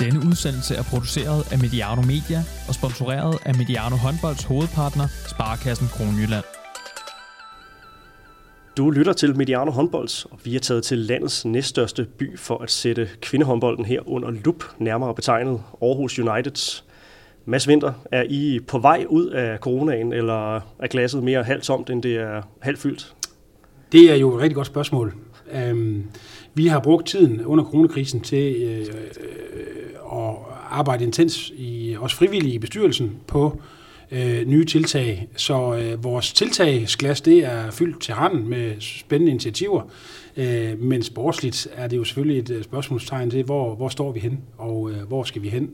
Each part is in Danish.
Denne udsendelse er produceret af Mediano Media og sponsoreret af Mediano Håndbolds hovedpartner, Sparkassen Kronjylland. Du lytter til Mediano Håndbolds, og vi er taget til landets næststørste by for at sætte kvindehåndbolden her under lup, nærmere betegnet Aarhus Uniteds. Mads Winter, er I på vej ud af coronaen, eller er glasset mere halvt tomt, end det er halvt fyldt? Det er jo et rigtig godt spørgsmål. Um, vi har brugt tiden under coronakrisen til øh, øh, at arbejde intens, i, også frivillige i bestyrelsen, på øh, nye tiltag. Så øh, vores tiltagsglas det er fyldt til randen med spændende initiativer, øh, men sportsligt er det jo selvfølgelig et øh, spørgsmålstegn til, hvor, hvor står vi hen, og øh, hvor skal vi hen.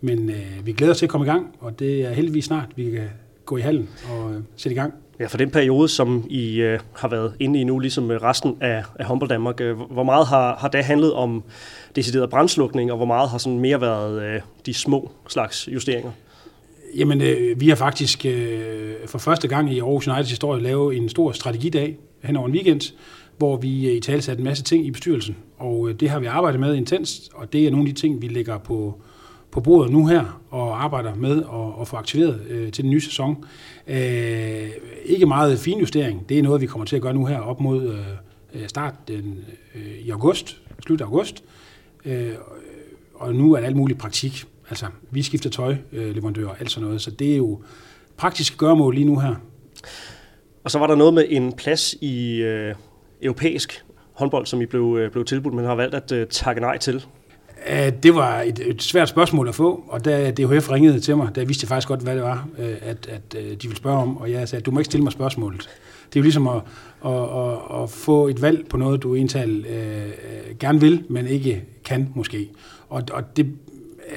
Men øh, vi glæder os til at komme i gang, og det er heldigvis snart, vi kan gå i hallen og øh, sætte i gang. Ja, for den periode, som I øh, har været inde i nu, ligesom øh, resten af, af Humble Danmark, øh, hvor meget har, har det handlet om decideret brandslukning, og hvor meget har sådan mere været øh, de små slags justeringer? Jamen, øh, vi har faktisk øh, for første gang i Aarhus Uniteds historie lavet en stor strategidag hen over en weekend, hvor vi øh, i tale en masse ting i bestyrelsen. Og øh, det har vi arbejdet med intenst, og det er nogle af de ting, vi lægger på, på bordet nu her og arbejder med at, at få aktiveret øh, til den nye sæson. Øh, ikke meget finjustering. Det er noget, vi kommer til at gøre nu her op mod øh, øh start den, øh, i august, slut af august. Øh, og nu er det alt muligt praktik. Altså, vi skifter tøj, øh, leverandører, alt sådan noget. Så det er jo praktisk gørmål lige nu her. Og så var der noget med en plads i øh, europæisk håndbold, som I blev, øh, blev tilbudt, men har valgt at øh, takke nej til. Øh, det var et, et svært spørgsmål at få, og da DHF ringede til mig, der vidste jeg faktisk godt, hvad det var, øh, at, at øh, de ville spørge om, og jeg sagde, du må ikke stille mig spørgsmålet. Det er jo ligesom at, at, at, at få et valg på noget, du egentlig øh, gerne vil, men ikke kan måske. Og, og det,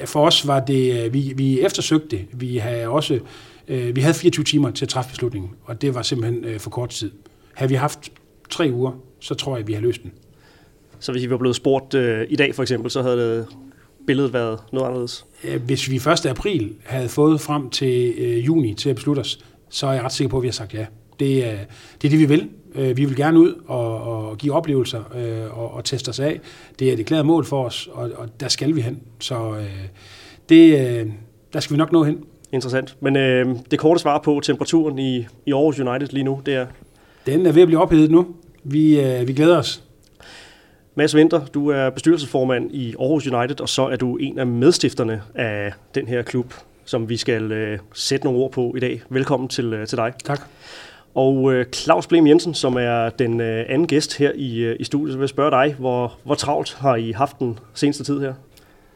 for os var det, vi, vi eftersøgte. Vi havde også øh, vi havde 24 timer til at træffe beslutningen, og det var simpelthen øh, for kort tid. Havde vi haft tre uger, så tror jeg, vi har løst den. Så hvis I var blevet spurgt øh, i dag for eksempel, så havde det billedet været noget anderledes? Hvis vi 1. april havde fået frem til øh, juni til at beslutte os, så er jeg ret sikker på, at vi har sagt ja. Det er, det, er det, vi vil. Øh, vi vil gerne ud og, og give oplevelser øh, og, og teste os af. Det er et erklæret mål for os, og, og der skal vi hen. Så øh, det, øh, der skal vi nok nå hen. Interessant. Men øh, det korte svar på temperaturen i, i Aarhus United lige nu, det er? Den er ved at blive ophedet nu. Vi, øh, vi glæder os. Mads Winter, du er bestyrelsesformand i Aarhus United, og så er du en af medstifterne af den her klub, som vi skal øh, sætte nogle ord på i dag. Velkommen til, øh, til dig. Tak. Og øh, Claus Blem Jensen, som er den øh, anden gæst her i, øh, i studiet, så vil jeg spørge dig, hvor, hvor travlt har I haft den seneste tid her?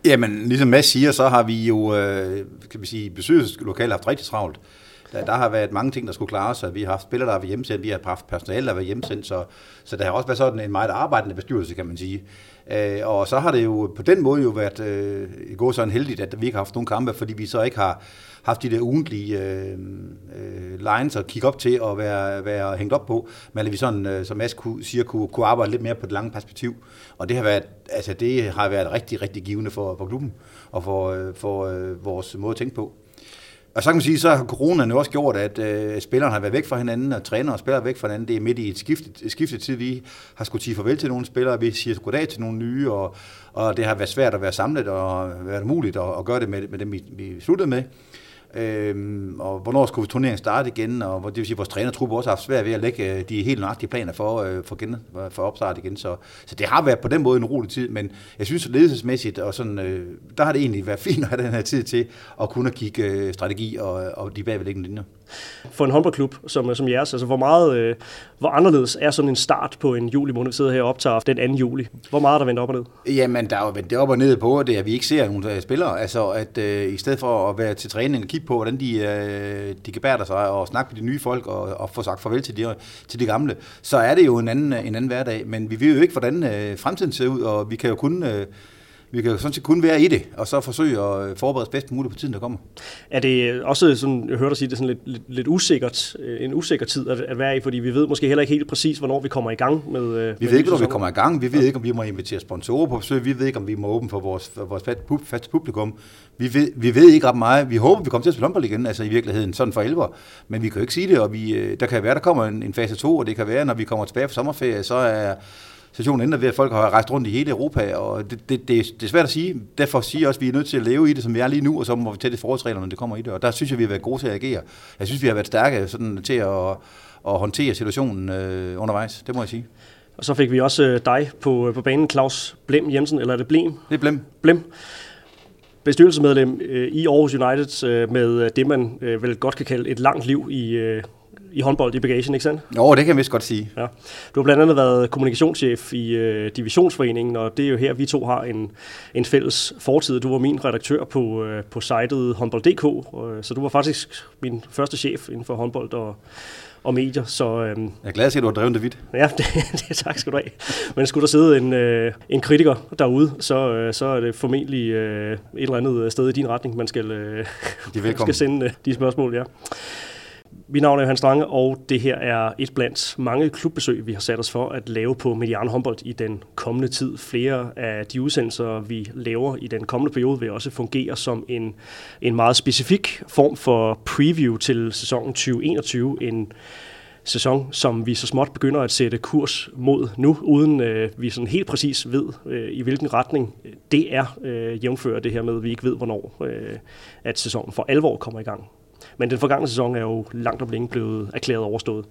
Jamen, ligesom Mads siger, så har vi jo, øh, kan vi sige, besøgelseslokalet haft rigtig travlt. Der, der har været mange ting, der skulle klare sig. Vi har haft spillere, der har været hjemsendt, vi har haft personale, der har været hjemsendt, så, så der har også været sådan en meget arbejdende bestyrelse, kan man sige. Øh, og så har det jo på den måde jo været øh, gået sådan heldigt, at vi ikke har haft nogen kampe, fordi vi så ikke har haft de der ugentlige øh, øh, lines at kigge op til og være, være hængt op på, men at vi sådan, øh, som Ask siger, kunne, kunne arbejde lidt mere på det lange perspektiv. Og det har været, altså det har været rigtig, rigtig givende for, for klubben og for, øh, for øh, vores måde at tænke på. Og så kan man sige, så har coronaen jo også gjort, at øh, spillerne har været væk fra hinanden, og træner og spillere væk fra hinanden. Det er midt i et skiftet, skiftetid. Vi har skulle sige farvel til nogle spillere, vi siger goddag til nogle nye, og, og det har været svært at være samlet, og været muligt at, at gøre det med, med dem, vi, vi sluttede med. Øhm, og hvornår skulle turneringen starte igen, og det vil sige, at vores trænertruppe også har haft svært ved at lægge øh, de helt nøjagtige planer for, øh, for, gen, for opstart igen. Så, så det har været på den måde en rolig tid, men jeg synes ledelsesmæssigt, og sådan, øh, der har det egentlig været fint at have den her tid til at kunne kigge øh, strategi og, og de bagvedliggende linjer. For en håndboldklub som, som jeres, altså hvor meget, øh, hvor anderledes er sådan en start på en juli måned, vi sidder her og optager den 2. juli? Hvor meget er der vendt op og ned? Jamen, der er jo vendt op og ned på det, at vi ikke ser nogen øh, spillere. Altså, at øh, i stedet for at være til træning og kigge på, hvordan de, øh, de gebærder sig og snakke med de nye folk og, og få sagt farvel til de, til de gamle, så er det jo en anden, en anden hverdag. Men vi ved jo ikke, hvordan øh, fremtiden ser ud, og vi kan jo kun... Øh, vi kan jo sådan set kun være i det, og så forsøge at forberede os bedst muligt på tiden, der kommer. Er det også, sådan, jeg hørte dig sige, det er sådan lidt, lidt, lidt usikkert, øh, en usikker tid at, at være i, fordi vi ved måske heller ikke helt præcis, hvornår vi kommer i gang med øh, Vi med ved ikke, hvornår vi kommer i gang. Vi ved ikke, om vi må invitere sponsorer på besøg. Vi ved ikke, om vi må åbne for vores, for vores faste publikum. Vi ved, vi ved ikke ret meget. Vi håber, vi kommer til at spille håndbold igen, altså i virkeligheden, sådan for alvor. Men vi kan jo ikke sige det, og vi, øh, der kan være, der kommer en, en fase 2, og det kan være, når vi kommer tilbage fra sommerferie, så er situationen ender ved, at folk har rejst rundt i hele Europa, og det, det, det, det er svært at sige. Derfor siger jeg også, at vi er nødt til at leve i det, som vi er lige nu, og så må vi tage det forholdsregler, når det kommer i det. Og der synes jeg, vi har været gode til at agere. Jeg synes, vi har været stærke sådan, til at, at håndtere situationen øh, undervejs, det må jeg sige. Og så fik vi også øh, dig på, på banen, Claus Blem Jensen, eller er det Blem? Det er Blem. Blem bestyrelsesmedlem øh, i Aarhus United øh, med det, man øh, vel godt kan kalde et langt liv i, øh, i håndbold i bagagen, ikke sandt? Jo, det kan jeg vist godt sige. Ja. Du har blandt andet været kommunikationschef i øh, Divisionsforeningen, og det er jo her, vi to har en, en fælles fortid. Du var min redaktør på, øh, på sitet håndbold.dk, øh, så du var faktisk min første chef inden for håndbold og, og medier. Så, øhm, jeg er glad at at du har drevet det vidt. Ja, det, det, tak skal du have. Men skulle der sidde en, øh, en kritiker derude, så, øh, så er det formentlig øh, et eller andet sted i din retning, man skal, øh, de skal sende øh, de spørgsmål. Ja. Mit navn er Johan Strange, og det her er et blandt mange klubbesøg, vi har sat os for at lave på Median Håndbold i den kommende tid. Flere af de udsendelser, vi laver i den kommende periode, vil også fungere som en, en meget specifik form for preview til sæsonen 2021. En sæson, som vi så småt begynder at sætte kurs mod nu, uden øh, vi sådan helt præcis ved, øh, i hvilken retning det er, øh, jævnfører det her med, at vi ikke ved, hvornår øh, at sæsonen for alvor kommer i gang. Men den forgangne sæson er jo langt om længe blevet erklæret overstået.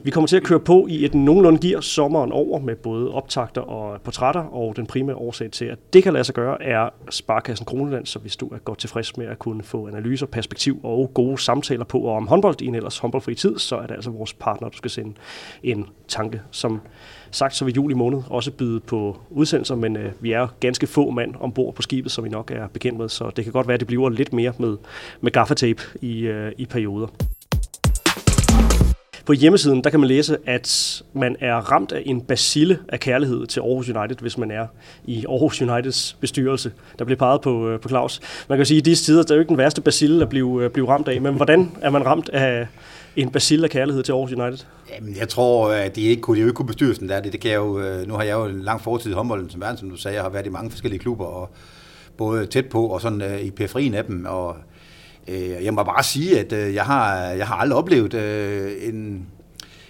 Vi kommer til at køre på i et nogenlunde gear sommeren over med både optagter og portrætter, og den primære årsag til, at det kan lade sig gøre, er Sparkassen Kroneland, så hvis du er godt tilfreds med at kunne få analyser, perspektiv og gode samtaler på og om håndbold i en ellers håndboldfri tid, så er det altså vores partner, du skal sende en tanke. Som sagt, så vil juli måned også byde på udsendelser, men øh, vi er ganske få mand ombord på skibet, som vi nok er bekendt med, så det kan godt være, at det bliver lidt mere med, med gaffatape i, øh, i perioder. På hjemmesiden der kan man læse, at man er ramt af en basille af kærlighed til Aarhus United, hvis man er i Aarhus Uniteds bestyrelse. Der bliver peget på, øh, på Claus. Man kan sige, at i disse tider der er jo ikke den værste basille at blive, øh, blive ramt af, men hvordan er man ramt af en basil af kærlighed til Aarhus United? Jamen, jeg tror, at det ikke kunne, det er jo ikke kunne bestyrelsen der. Det, det kan jeg jo, øh, nu har jeg jo en lang fortid i håndbolden, som, verden, som du sagde. Jeg har været i mange forskellige klubber, og både tæt på og sådan uh, i periferien af dem. Og Øh, jeg må bare sige, at øh, jeg, har, jeg har aldrig oplevet øh, en,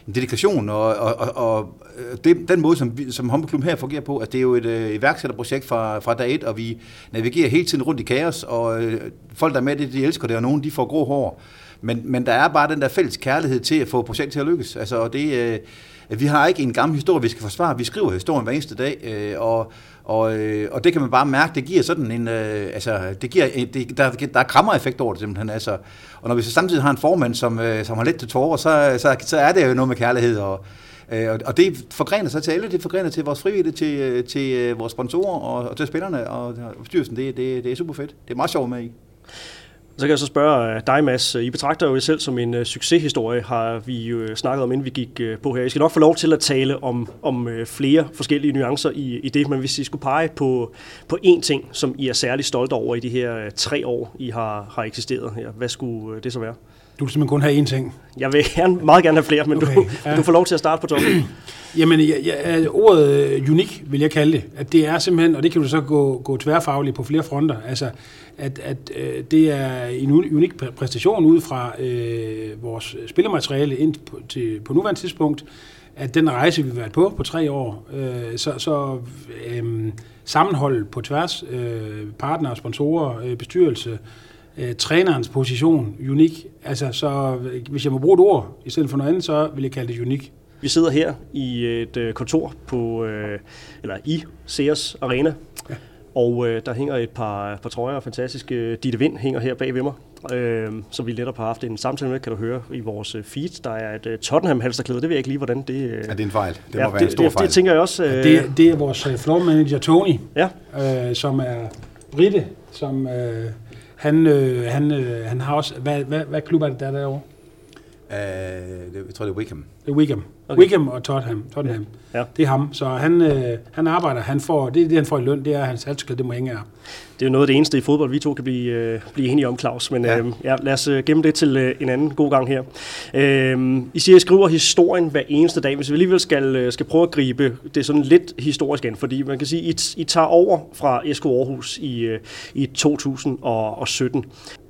en dedikation, og, og, og, og øh, det, den måde, som, som håndboldklubben her fungerer på, at det er jo et øh, iværksætterprojekt fra, fra dag et, og vi navigerer hele tiden rundt i kaos, og øh, folk, der er med det, de elsker det, og nogen, de får grå hår. Men, men der er bare den der fælles kærlighed til at få projektet til at lykkes. Altså, og det, øh, vi har ikke en gammel historie, vi skal forsvare. Vi skriver historien hver eneste dag, øh, og, og, øh, og det kan man bare mærke, det giver sådan en, øh, altså, det giver, øh, det, der, der er krammereffekt over det simpelthen. Altså. Og når vi så samtidig har en formand, som, øh, som har lidt til tårer, så, så, så er det jo noget med kærlighed, og, øh, og det forgrener sig til alle, det forgrener til vores frivillige, til, øh, til øh, vores sponsorer og, og til spillerne og, og bestyrelsen. Det, det, det er super fedt. Det er meget sjovt med i. Så kan jeg så spørge øh, dig, Mads. Øh, I betragter jo jer selv som en øh, succeshistorie, har vi jo snakket om, inden vi gik på her. I skal nok få lov til at tale om, om flere forskellige nuancer i, i det, men hvis I skulle pege på, på én ting, som I er særlig stolte over i de her tre år, I har, har eksisteret her, hvad skulle det så være? Du vil simpelthen kun have én ting. Jeg vil gerne, meget gerne have flere, men okay, du, ja. du får lov til at starte på toppen. Jamen, ja, ja, ordet uh, unik vil jeg kalde det. At det er simpelthen, og det kan du så gå, gå tværfagligt på flere fronter, altså at, at uh, det er en unik præstation ud fra uh, vores spillermateriale ind på, til, på nuværende tidspunkt, at den rejse, vi har været på på tre år, uh, så, så um, sammenhold på tværs, uh, partnere, sponsorer, uh, bestyrelse, uh, trænerens position unik. Altså, så hvis jeg må bruge et ord i stedet for noget andet, så vil jeg kalde det unik. Vi sidder her i et øh, kontor på, øh, eller i Sears Arena, ja. og øh, der hænger et par, par trøjer, fantastiske Ditte Vind hænger her bag ved mig, øh, som vi netop har haft en samtale med, kan du høre i vores feed. Der er et uh, Tottenham halsterklæde, det ved jeg ikke lige, hvordan det... Øh, ja, det er en fejl. Det ja, må være det, en stor det, fejl. Det tænker jeg også. Øh, det, det er vores floor manager Tony, ja. øh, som er Britte, som... Øh, han, øh, han, øh, han har også... Hvad, hvad, hvad klub er det, der er derovre? Uh, det, jeg tror, det er Wickham. Det er Wickham. Okay. Wickham og Tottenham. Tottenham. Ja. Det er ham. Så han, øh, han arbejder, han får, det, det han får i løn, det er hans halsklæde, det må ingen af. Det er jo noget af det eneste i fodbold, vi to kan blive, øh, blive enige om, Claus. Men ja. Øh, ja, lad os øh, gemme det til øh, en anden god gang her. Øh, I siger, at I skriver historien hver eneste dag. Hvis vi alligevel skal, øh, skal prøve at gribe det sådan lidt historisk ind, fordi man kan sige, at I, I tager over fra SK Aarhus i, øh, i 2017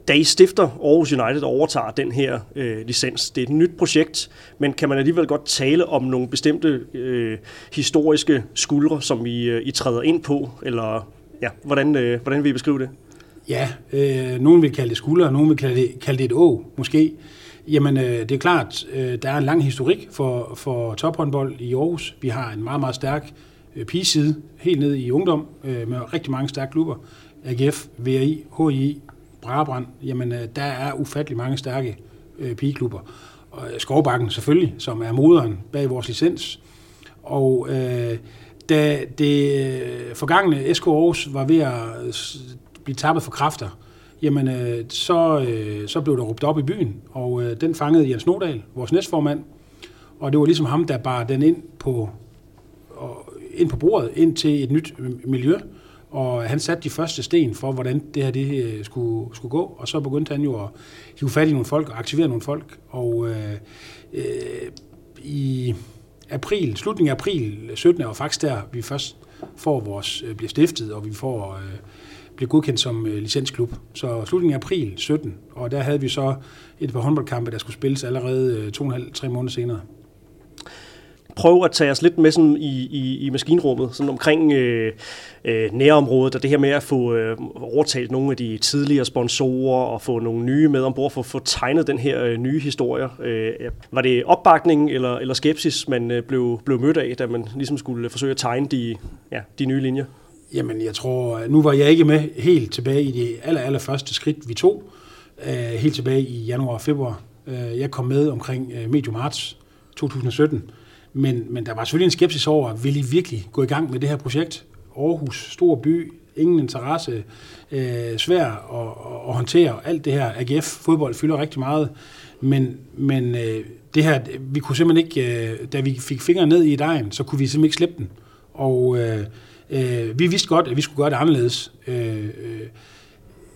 da I stifter Aarhus United og overtager den her øh, licens, det er et nyt projekt, men kan man alligevel godt tale om nogle bestemte øh, historiske skuldre, som I, øh, I træder ind på, eller ja, hvordan, øh, hvordan vil I beskrive det? Ja, øh, nogen vil kalde det skuldre, nogen vil kalde det, kalde det et å, måske. Jamen, øh, det er klart, øh, der er en lang historik for, for tophåndbold i Aarhus. Vi har en meget, meget stærk øh, pigeside, helt ned i ungdom, øh, med rigtig mange stærke klubber. AGF, VRI, HI, Brabrand, jamen øh, der er ufattelig mange stærke øh, pigeklubber. Og øh, Skovbakken selvfølgelig, som er moderen bag vores licens. Og øh, da det øh, forgangne SK Aarhus var ved at blive tappet for kræfter, jamen øh, så, øh, så blev der råbt op i byen, og øh, den fangede Jens Nodal, vores næstformand, og det var ligesom ham, der bar den ind på, og, ind på bordet, ind til et nyt miljø, og han satte de første sten for, hvordan det her det øh, skulle, skulle gå, og så begyndte han jo at hive fat i nogle folk og aktivere nogle folk, og øh, øh, i april, slutningen af april 17 er jo faktisk der, vi først får vores, øh, bliver stiftet, og vi får øh, bliver godkendt som øh, licensklub. Så slutningen af april 17, og der havde vi så et par håndboldkampe, der skulle spilles allerede øh, to og en halv, tre måneder senere prøve at tage os lidt med sådan i, i, i maskinrummet, sådan omkring øh, øh, nærområdet, og det her med at få øh, overtalt nogle af de tidligere sponsorer, og få nogle nye med ombord, for at få tegnet den her øh, nye historie. Øh, var det opbakning eller, eller skepsis, man øh, blev, blev mødt af, da man ligesom skulle øh, forsøge at tegne de, ja, de nye linjer? Jamen, jeg tror, øh, nu var jeg ikke med helt tilbage i det aller, aller første skridt, vi tog, øh, helt tilbage i januar og februar. Øh, jeg kom med omkring øh, medio marts 2017, men, men der var selvfølgelig en skepsis over, vil I virkelig gå i gang med det her projekt? Aarhus, stor by, ingen interesse, øh, svær at, at håndtere. Alt det her AGF-fodbold fylder rigtig meget, men, men øh, det her, vi kunne simpelthen ikke, øh, da vi fik fingre ned i dejen, så kunne vi simpelthen ikke slippe den. Og øh, øh, vi vidste godt, at vi skulle gøre det anderledes. Øh, øh,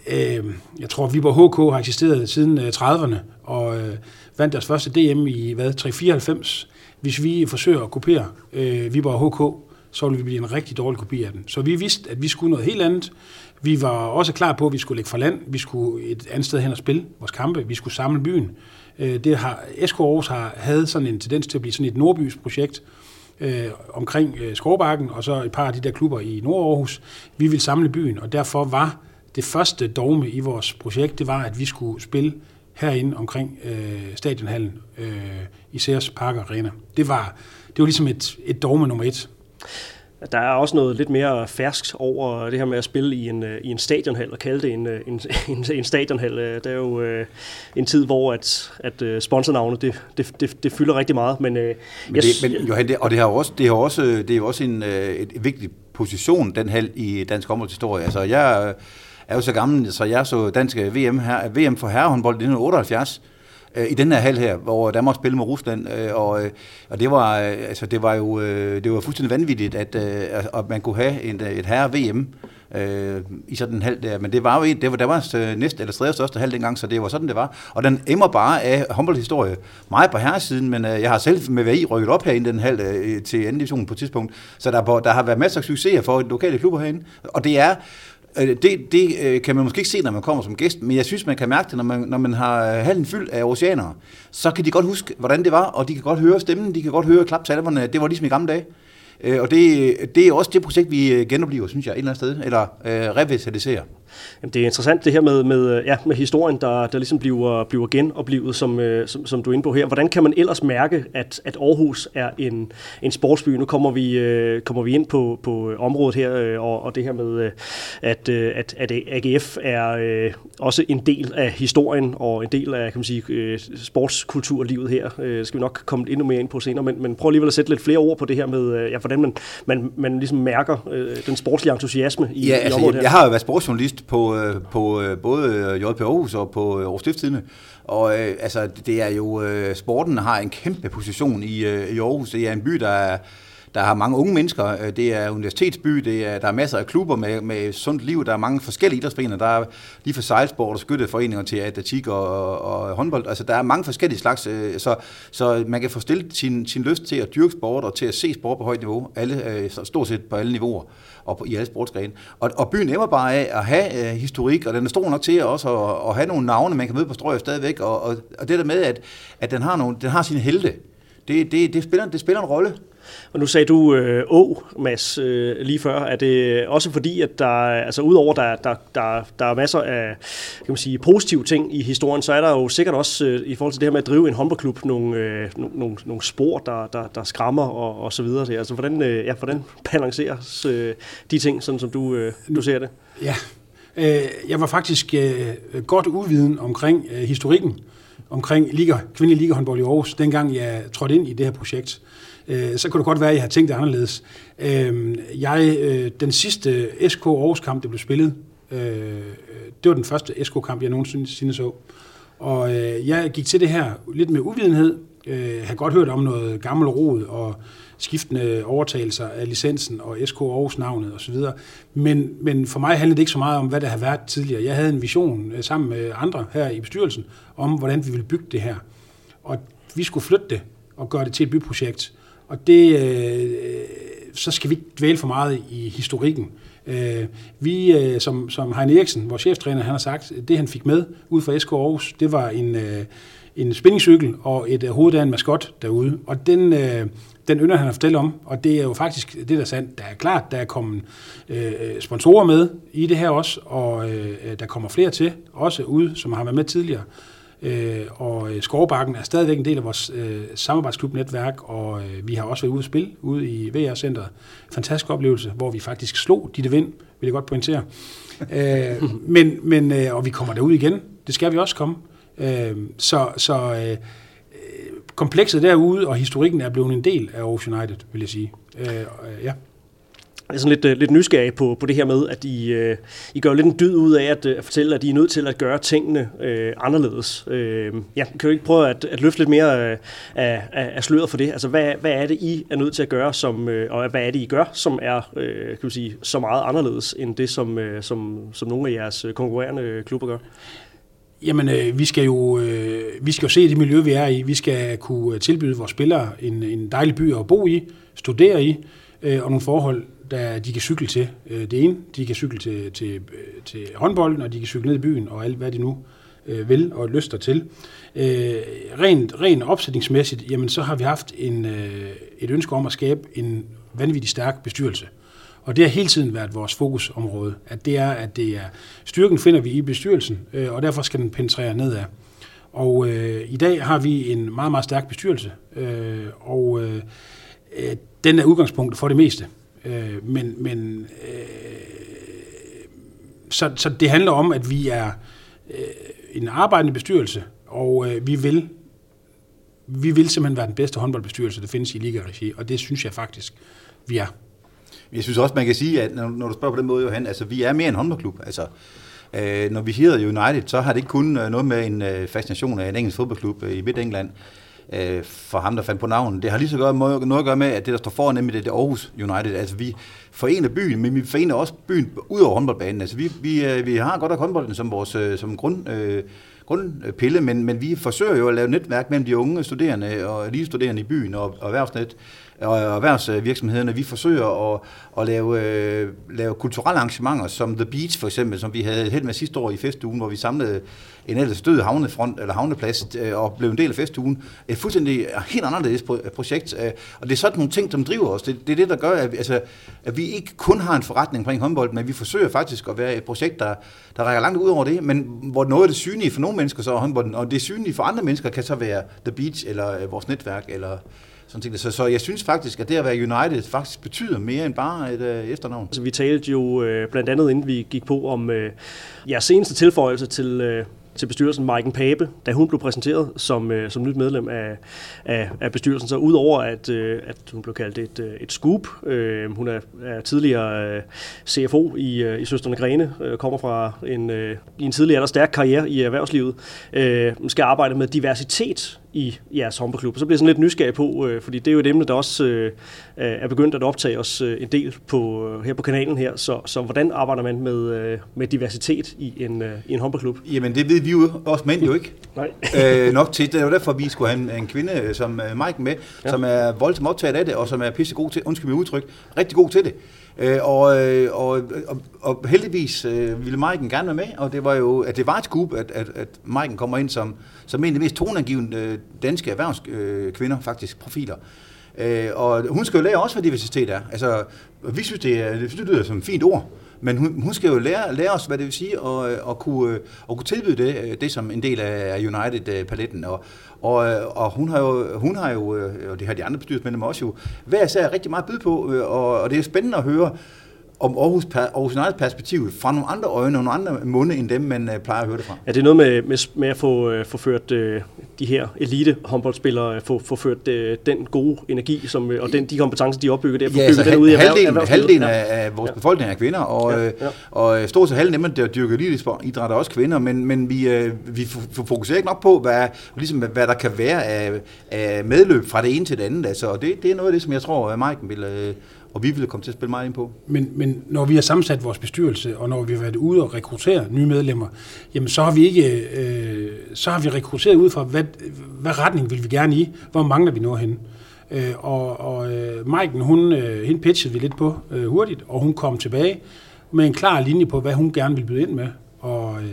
øh jeg tror, at Viborg HK har eksisteret siden øh, 30'erne, og øh, vandt deres første DM i hvad, 394. Hvis vi forsøger at kopiere øh, Viborg HK, så ville vi blive en rigtig dårlig kopi af den. Så vi vidste, at vi skulle noget helt andet. Vi var også klar på, at vi skulle lægge for land. Vi skulle et andet sted hen og spille vores kampe. Vi skulle samle byen. Øh, det har, SK Aarhus har, havde sådan en tendens til at blive sådan et Nordbys projekt, øh, omkring øh, Skovbakken, og så et par af de der klubber i Nord-Aarhus. Vi ville samle byen, og derfor var det første dogme i vores projekt, det var, at vi skulle spille herinde omkring øh, stadionhallen øh, i Sears Park Arena. Det var, det var ligesom et, et dogme nummer et. Der er også noget lidt mere ferskt over det her med at spille i en, øh, i en stadionhal og kalde det en, øh, en, en, en stadionhal. Øh, Det er jo øh, en tid, hvor at, at sponsornavne, det, det, det, det fylder rigtig meget. Men, øh, Men, jeg, det, men Johan, det, og det har også, det har også, det er jo også en et, et vigtig position, den hal i dansk håndboldshistorie. Altså, jeg øh, er jo så gammel, så jeg så dansk øh, VM, her, øh, VM for herrehåndbold i 1978, øh, i den her hal her, hvor Danmark spillede med Rusland, og, og det var, altså, det var jo det var fuldstændig vanvittigt, at, at man kunne have et, et herre-VM øh, i sådan en hal der. Men det var jo en, det var, Danmarks var næste eller tredje største hal dengang, så det var sådan, det var. Og den emmer bare af håndboldhistorie. Meget på herresiden, men øh, jeg har selv med VI rykket op herinde den hal øh, til anden division på et tidspunkt. Så der, der har været masser af succeser for lokale klubber herinde. Og det er Øh, det, det øh, kan man måske ikke se, når man kommer som gæst, men jeg synes, man kan mærke det, når man, når man har øh, hallen fyldt af oceanere. Så kan de godt huske, hvordan det var, og de kan godt høre stemmen, de kan godt høre klapsalverne. Det var ligesom i gamle dage. Og det, det er også det projekt, vi genopliver, synes jeg, et eller andet sted, eller øh, revitaliserer. Jamen, det er interessant det her med, med, ja, med historien, der, der ligesom bliver, bliver genoplivet, som, øh, som, som du er inde på her. Hvordan kan man ellers mærke, at, at Aarhus er en, en sportsby? Nu kommer vi, øh, kommer vi ind på, på området her, øh, og, og det her med, øh, at, øh, at, at AGF er øh, også en del af historien, og en del af kan man sige, øh, sportskulturlivet her. Øh, det skal vi nok komme endnu mere ind på senere, men, men prøv alligevel at sætte lidt flere ord på det her med, øh, ja, hvordan man, man, man ligesom mærker øh, den sportslige entusiasme i, Ja, i altså, området jeg, her. jeg har jo været sportsjournalist på, øh, på øh, både øh, JP Aarhus og på øh, Aarhus Stiftstidende, og øh, altså, det er jo, øh, sporten har en kæmpe position i, øh, i Aarhus. Det er en by, der er, der har mange unge mennesker, øh, det er universitetsby, det er, der er masser af klubber med, med sundt liv, der er mange forskellige idrætsforeninger, der er lige fra sejlsport og skytteforeninger til atletik og, og håndbold, altså der er mange forskellige slags, øh, så, så man kan få stillet sin, sin lyst til at dyrke sport og til at se sport på højt niveau, alle, øh, stort set på alle niveauer og på, i alle sportsgrene. Og, og byen emmer bare af at have øh, historik, og den er stor nok til også at, at have nogle navne, man kan møde på strøget stadigvæk, og, og, og det der med, at, at den har, nogle, den har sine helte, det, det, det, spiller, det spiller en rolle. Og nu sagde du øh, Å, Mads, øh, lige før. Er det også fordi, at der, altså udover der, der, der, der er masser af kan man sige, positive ting i historien, så er der jo sikkert også øh, i forhold til det her med at drive en håndboldklub nogle, øh, nogle, nogle spor, der, der, der skræmmer og, og så videre. Altså hvordan, øh, ja, hvordan balanceres øh, de ting, sådan som du, øh, du ser det? Ja, øh, jeg var faktisk øh, godt uviden omkring øh, historikken omkring liga, kvindelig ligahåndbold i Aarhus, dengang jeg trådte ind i det her projekt. Øh, så kunne det godt være, at jeg havde tænkt det anderledes. Øh, jeg, øh, den sidste SK Aarhus-kamp, der blev spillet, øh, det var den første SK-kamp, jeg nogensinde så. Og øh, jeg gik til det her lidt med uvidenhed. Jeg havde godt hørt om noget gammel rod og skiftende overtagelser af licensen og SK Aarhus navnet osv. Men, men for mig handlede det ikke så meget om, hvad der har været tidligere. Jeg havde en vision øh, sammen med andre her i bestyrelsen om, hvordan vi ville bygge det her. Og vi skulle flytte det og gøre det til et byprojekt. Og det, øh, så skal vi ikke dvæle for meget i historikken. Øh, vi, øh, som, som Heine Eriksen, vores cheftræner, han har sagt, det han fik med ud fra SK Aarhus, det var en, øh, en spændingscykel og et øh, hoved af en maskot derude. Og den, øh, den ynder han at fortælle om, og det er jo faktisk det, der er sandt. Der er klart, der er kommet øh, sponsorer med i det her også, og øh, der kommer flere til, også ude, som har været med tidligere. Øh, og øh, Skovbakken er stadigvæk en del af vores øh, samarbejdsklubnetværk, og øh, vi har også været ude at spille ude i VR-centret. Fantastisk oplevelse, hvor vi faktisk slog Ditte Vind, vil jeg godt pointere. øh, men, men, øh, og vi kommer derud igen. Det skal vi også komme. Øh, så så øh, komplekset derude og historikken er blevet en del af Aarhus United, vil jeg sige. Øh, ja. Jeg er sådan lidt, øh, lidt nysgerrig på, på det her med, at I, øh, I gør lidt en dyd ud af at, øh, at fortælle, at I er nødt til at gøre tingene øh, anderledes. Øh, ja, kan du ikke prøve at, at løfte lidt mere øh, af, af, af sløret for det? Altså, hvad, hvad er det, I er nødt til at gøre, som, øh, og hvad er det, I gør, som er øh, kan du sige, så meget anderledes end det, som, øh, som, som nogle af jeres konkurrerende klubber gør? Jamen, øh, vi, skal jo, øh, vi skal jo se det miljø, vi er i. Vi skal kunne øh, tilbyde vores spillere en, en dejlig by at bo i, studere i, øh, og nogle forhold, der de kan cykle til. Øh, det ene, de kan cykle til, til, øh, til håndbolden, og de kan cykle ned i byen, og alt hvad de nu øh, vil og lyster til. Øh, rent, rent opsætningsmæssigt, jamen, så har vi haft en, øh, et ønske om at skabe en vanvittig stærk bestyrelse. Og det har hele tiden været vores fokusområde, at det er, at det er styrken finder vi i bestyrelsen, øh, og derfor skal den penetrere nedad. Og øh, i dag har vi en meget, meget stærk bestyrelse, øh, og øh, øh den er udgangspunktet for det meste. Øh, men men øh, så, så det handler om, at vi er øh, en arbejdende bestyrelse, og øh, vi vil vi vil simpelthen være den bedste håndboldbestyrelse, der findes i liga-regi, og det synes jeg faktisk, vi er. Jeg synes også, man kan sige, at når, når du spørger på den måde, Johan, altså vi er mere en håndboldklub. Altså, øh, når vi hedder United, så har det ikke kun øh, noget med en øh, fascination af en engelsk fodboldklub øh, i Midt-England, øh, for ham, der fandt på navnet. Det har lige så godt noget at gøre med, at det, der står foran, nemlig det, det Aarhus United. Altså, vi forener byen, men vi forener også byen ud over håndboldbanen. Altså, vi, vi, øh, vi har godt af håndbolden som vores øh, som grund, øh, grundpille, men, men vi forsøger jo at lave netværk mellem de unge studerende og lige studerende i byen og, og erhvervsnet og erhvervsvirksomhederne, vi forsøger at, at lave, øh, lave kulturelle arrangementer, som The Beach for eksempel, som vi havde helt med sidste år i festugen, hvor vi samlede en ellers død havnefront, eller havneplads, øh, og blev en del af festugen. Et fuldstændig helt anderledes projekt, øh, og det er sådan nogle ting, som driver os. Det, det er det, der gør, at, altså, at vi ikke kun har en forretning omkring håndbold, men vi forsøger faktisk at være et projekt, der, der rækker langt ud over det, men hvor noget af det synlige for nogle mennesker så er håndbolden, og det synlige for andre mennesker kan så være The Beach, eller øh, vores netværk, eller sådan ting. Så, så jeg synes faktisk, at det at være United faktisk betyder mere end bare et øh, efternavn. Altså, vi talte jo øh, blandt andet, inden vi gik på, om øh, jeres seneste tilføjelse til, øh, til bestyrelsen, Maiken Pape, da hun blev præsenteret som, øh, som nyt medlem af, af, af bestyrelsen. Så udover at, øh, at hun blev kaldt et, øh, et scoop, øh, hun er, er tidligere øh, CFO i, øh, i Søsterne Grene, øh, kommer fra en, øh, i en tidligere eller stærk karriere i erhvervslivet, øh, skal arbejde med diversitet i jeres håndboldklub. Så bliver jeg sådan lidt nysgerrig på, øh, fordi det er jo et emne, der også øh, er begyndt at optage os øh, en del på, øh, her på kanalen her. Så, så hvordan arbejder man med, øh, med diversitet i en, øh, i en håndboldklub? Jamen det ved vi jo også mænd jo ikke. Nej. øh, nok til. Det er jo derfor, vi skulle have en, en kvinde øh, som uh, Mike med, ja. som er voldsomt optaget af det, og som er pissegod til, undskyld mig udtryk, rigtig god til det. Øh, og, øh, og, og, og heldigvis øh, ville Maiken gerne være med, og det var jo, at det var et skub, at, at, at Maiken kommer ind som, som en af de mest toneangivende øh, danske erhvervskvinder, øh, faktisk profiler. Øh, og hun skal jo lære også, hvad diversitet er. Altså, vi synes, det, er, det lyder som et fint ord, men hun, hun skal jo lære, lære os, hvad det vil sige, og, og, øh, kunne, øh, og kunne tilbyde det, det som en del af United-paletten. Og, og, øh, og hun har jo, hun har jo, øh, og det har de andre bestyrelsesmedlemmer også jo, hver især rigtig meget at byde på, øh, og, og det er spændende at høre, om Aarhus, Aarhus United perspektiv fra nogle andre øjne og nogle andre munde, end dem, man uh, plejer at høre det fra. Er det noget med, med, med at få, uh, få ført uh, de her elite håndboldspillere, få, få ført uh, den gode energi som, uh, og den, de kompetencer, de opbygger, få ja, altså, den ud i halvdelen, halvdelen af, af vores ja. befolkning er kvinder, og, ja, ja. og stort set halvdelen af dem, der dyrker idræt er også kvinder, men, men vi, uh, vi fokuserer ikke nok på, hvad, ligesom, hvad der kan være af, af medløb fra det ene til det andet. Altså, og det, det er noget af det, som jeg tror, at Maiken vil, uh, og vi ville komme til at spille meget ind på. Men, men når vi har sammensat vores bestyrelse, og når vi har været ude og rekruttere nye medlemmer, jamen så har vi ikke, øh, så har vi rekrutteret ud fra, hvad, hvad retning vil vi gerne i, hvor mangler vi noget henne. Øh, og og øh, Maiken, hun, øh, hende pitchede vi lidt på øh, hurtigt, og hun kom tilbage med en klar linje på, hvad hun gerne ville byde ind med. Og øh,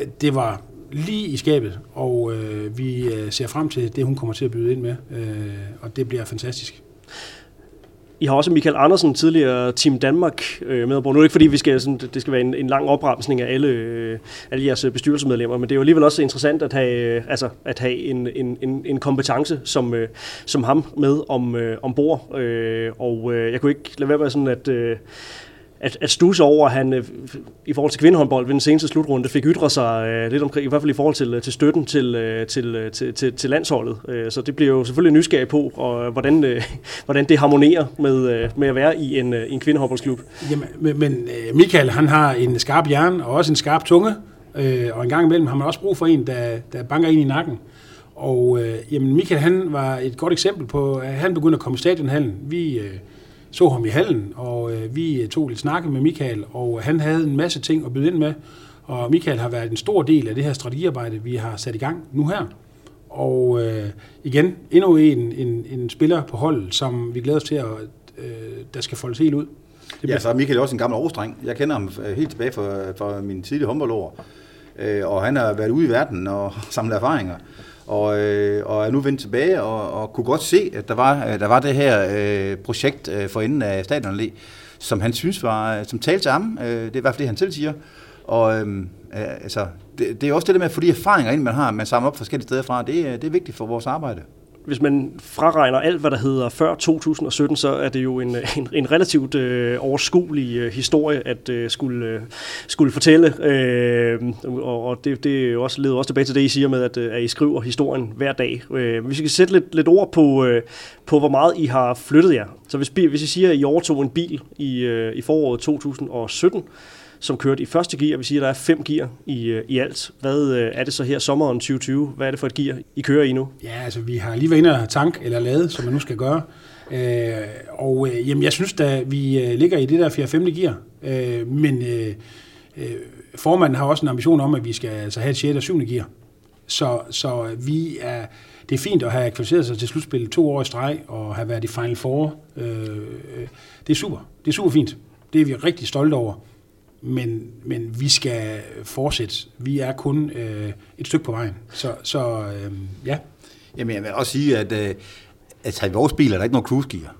øh, det var lige i skabet, og øh, vi øh, ser frem til det, hun kommer til at byde ind med, øh, og det bliver fantastisk. I har også Michael Andersen, tidligere Team Danmark, øh, med Nu er det ikke fordi, vi skal, sådan, det skal være en, en lang opremsning af alle, øh, alle jeres øh, bestyrelsesmedlemmer, men det er jo alligevel også interessant at have, øh, altså, at have en, en, en, en kompetence som, øh, som ham med om, øh, ombord. Øh, og øh, jeg kunne ikke lade være med sådan, at... Øh, at, at stusse over, at han øh, i forhold til kvindehåndbold ved den seneste slutrunde fik ytret sig øh, lidt omkring, i hvert fald i forhold til, øh, til støtten til, øh, til, øh, til, til, til landsholdet. Øh, så det bliver jo selvfølgelig nysgerrig på, og, øh, hvordan, øh, hvordan det harmonerer med, øh, med at være i en, øh, en kvindehåndboldsklub. Jamen, men, men Michael, han har en skarp hjerne og også en skarp tunge, øh, og en gang imellem har man også brug for en, der, der banker ind i nakken. Og øh, jamen Michael, han var et godt eksempel på, at han begyndte at komme i stadionhallen. Vi... Øh, så ham i hallen, og øh, vi tog lidt snakke med Michael, og han havde en masse ting at byde ind med, og Michael har været en stor del af det her strategiarbejde, vi har sat i gang nu her. Og øh, igen, endnu en, en, en spiller på holdet, som vi glæder os til, at øh, der skal foldes helt ud. Det ja, så er Michael også en gammel overstreng. Jeg kender ham øh, helt tilbage fra, fra min tidlige håndboldår, øh, og han har været ude i verden og samlet erfaringer og, øh, og er nu vendt tilbage og, og kunne godt se, at der var, øh, der var det her øh, projekt øh, for enden af stadionallé, som han synes var, øh, som talte til ham. Øh, det er i hvert fald det, han selv siger. Og øh, altså, det, det er også det der med at få de erfaringer ind, man har, man samler op forskellige steder fra. Det, øh, det er vigtigt for vores arbejde hvis man fraregner alt, hvad der hedder før 2017, så er det jo en, øh, en, en relativt øh, overskuelig øh, historie at øh, skulle, øh, skulle fortælle. Øh, og og det, det er også, leder også tilbage til det, I siger med, at, øh, at I skriver historien hver dag. Øh, hvis vi kan sætte lidt, lidt ord på, øh, på, hvor meget I har flyttet jer. Så hvis, hvis I siger, at I overtog en bil i, øh, i foråret 2017, som kørte i første gear. Vi siger, at der er fem gear i, øh, i alt. Hvad øh, er det så her sommeren 2020? Hvad er det for et gear, I kører i nu? Ja, altså vi har lige været inde og tank eller lade, som man nu skal gøre. Øh, og øh, jamen, jeg synes da, vi øh, ligger i det der 4. 5. gear. Øh, men øh, øh, formanden har også en ambition om, at vi skal altså, have et 6. og 7. gear. Så, så vi er, det er fint at have kvalificeret sig til slutspillet to år i streg og have været i Final Four. Øh, det er super. Det er super fint. Det er vi rigtig stolte over men, men vi skal fortsætte. Vi er kun øh, et stykke på vejen. Så, så øh, ja. Jamen, jeg vil også sige, at øh, altså, i vores bil er der ikke nogen cruise gear.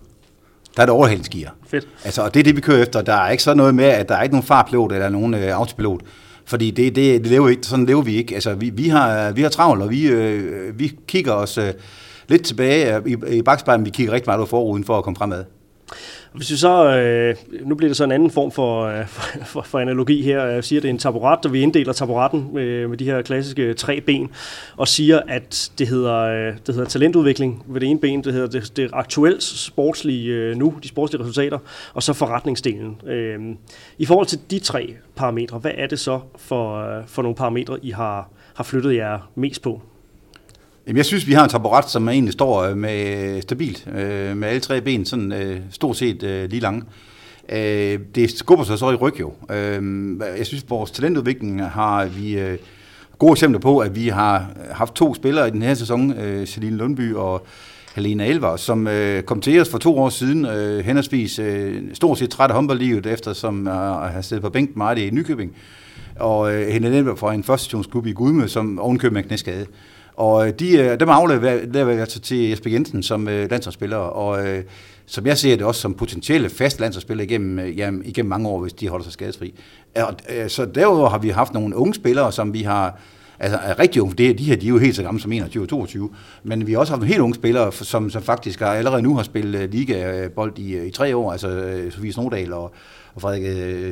Der er det overhældingsgear. Fedt. Altså, og det er det, vi kører efter. Der er ikke sådan noget med, at der er ikke nogen farpilot eller nogen øh, autopilot. Fordi det, det, det lever ikke, sådan lever vi ikke. Altså, vi, vi, har, vi har travlt, og vi, øh, vi kigger os øh, lidt tilbage i, i bagspejlen. Vi kigger rigtig meget over forruden for at komme fremad. Hvis vi så, øh, nu bliver det så en anden form for, øh, for, for analogi her. Jeg siger, at det er en taburet, og vi inddeler taburetten med, med de her klassiske tre ben, og siger, at det hedder, øh, det hedder talentudvikling ved det ene ben, det hedder det, det aktuelt sportslige øh, nu, de sportslige resultater, og så forretningsdelen. Øh, I forhold til de tre parametre, hvad er det så for, øh, for nogle parametre, I har, har flyttet jer mest på? Jamen, jeg synes, vi har en taburet, som egentlig står øh, med øh, stabilt, øh, med alle tre ben, sådan øh, stort set øh, lige lange. Øh, det skubber sig så i ryg jo. Øh, jeg synes, vores talentudvikling har vi øh, gode eksempler på, at vi har haft to spillere i den her sæson, øh, Celine Lundby og Helena Elver, som øh, kom til os for to år siden, øh, henholdsvis øh, stort set træt af håndboldlivet, efter som øh, har siddet på bænken meget i Nykøbing, og øh, Helena Elver fra en førstationsklub i Gudme, som ovenkøb med knæskade. Og øh, de, øh, dem afleverer jeg altså til Jesper Jensen som øh, landsholdsspiller, og som jeg ser det også som potentielle fast landsholdsspillere igennem, jamen, igennem mange år, hvis de holder sig skadesfri. Og, så derudover har vi haft nogle unge spillere, som vi har altså er rigtig unge, det, de her de er jo helt så gamle som 21 og 22, men vi har også haft nogle helt unge spillere, som, som faktisk har, allerede nu har spillet ligabold i, i tre år, altså Sofie Snodal og, og Frederik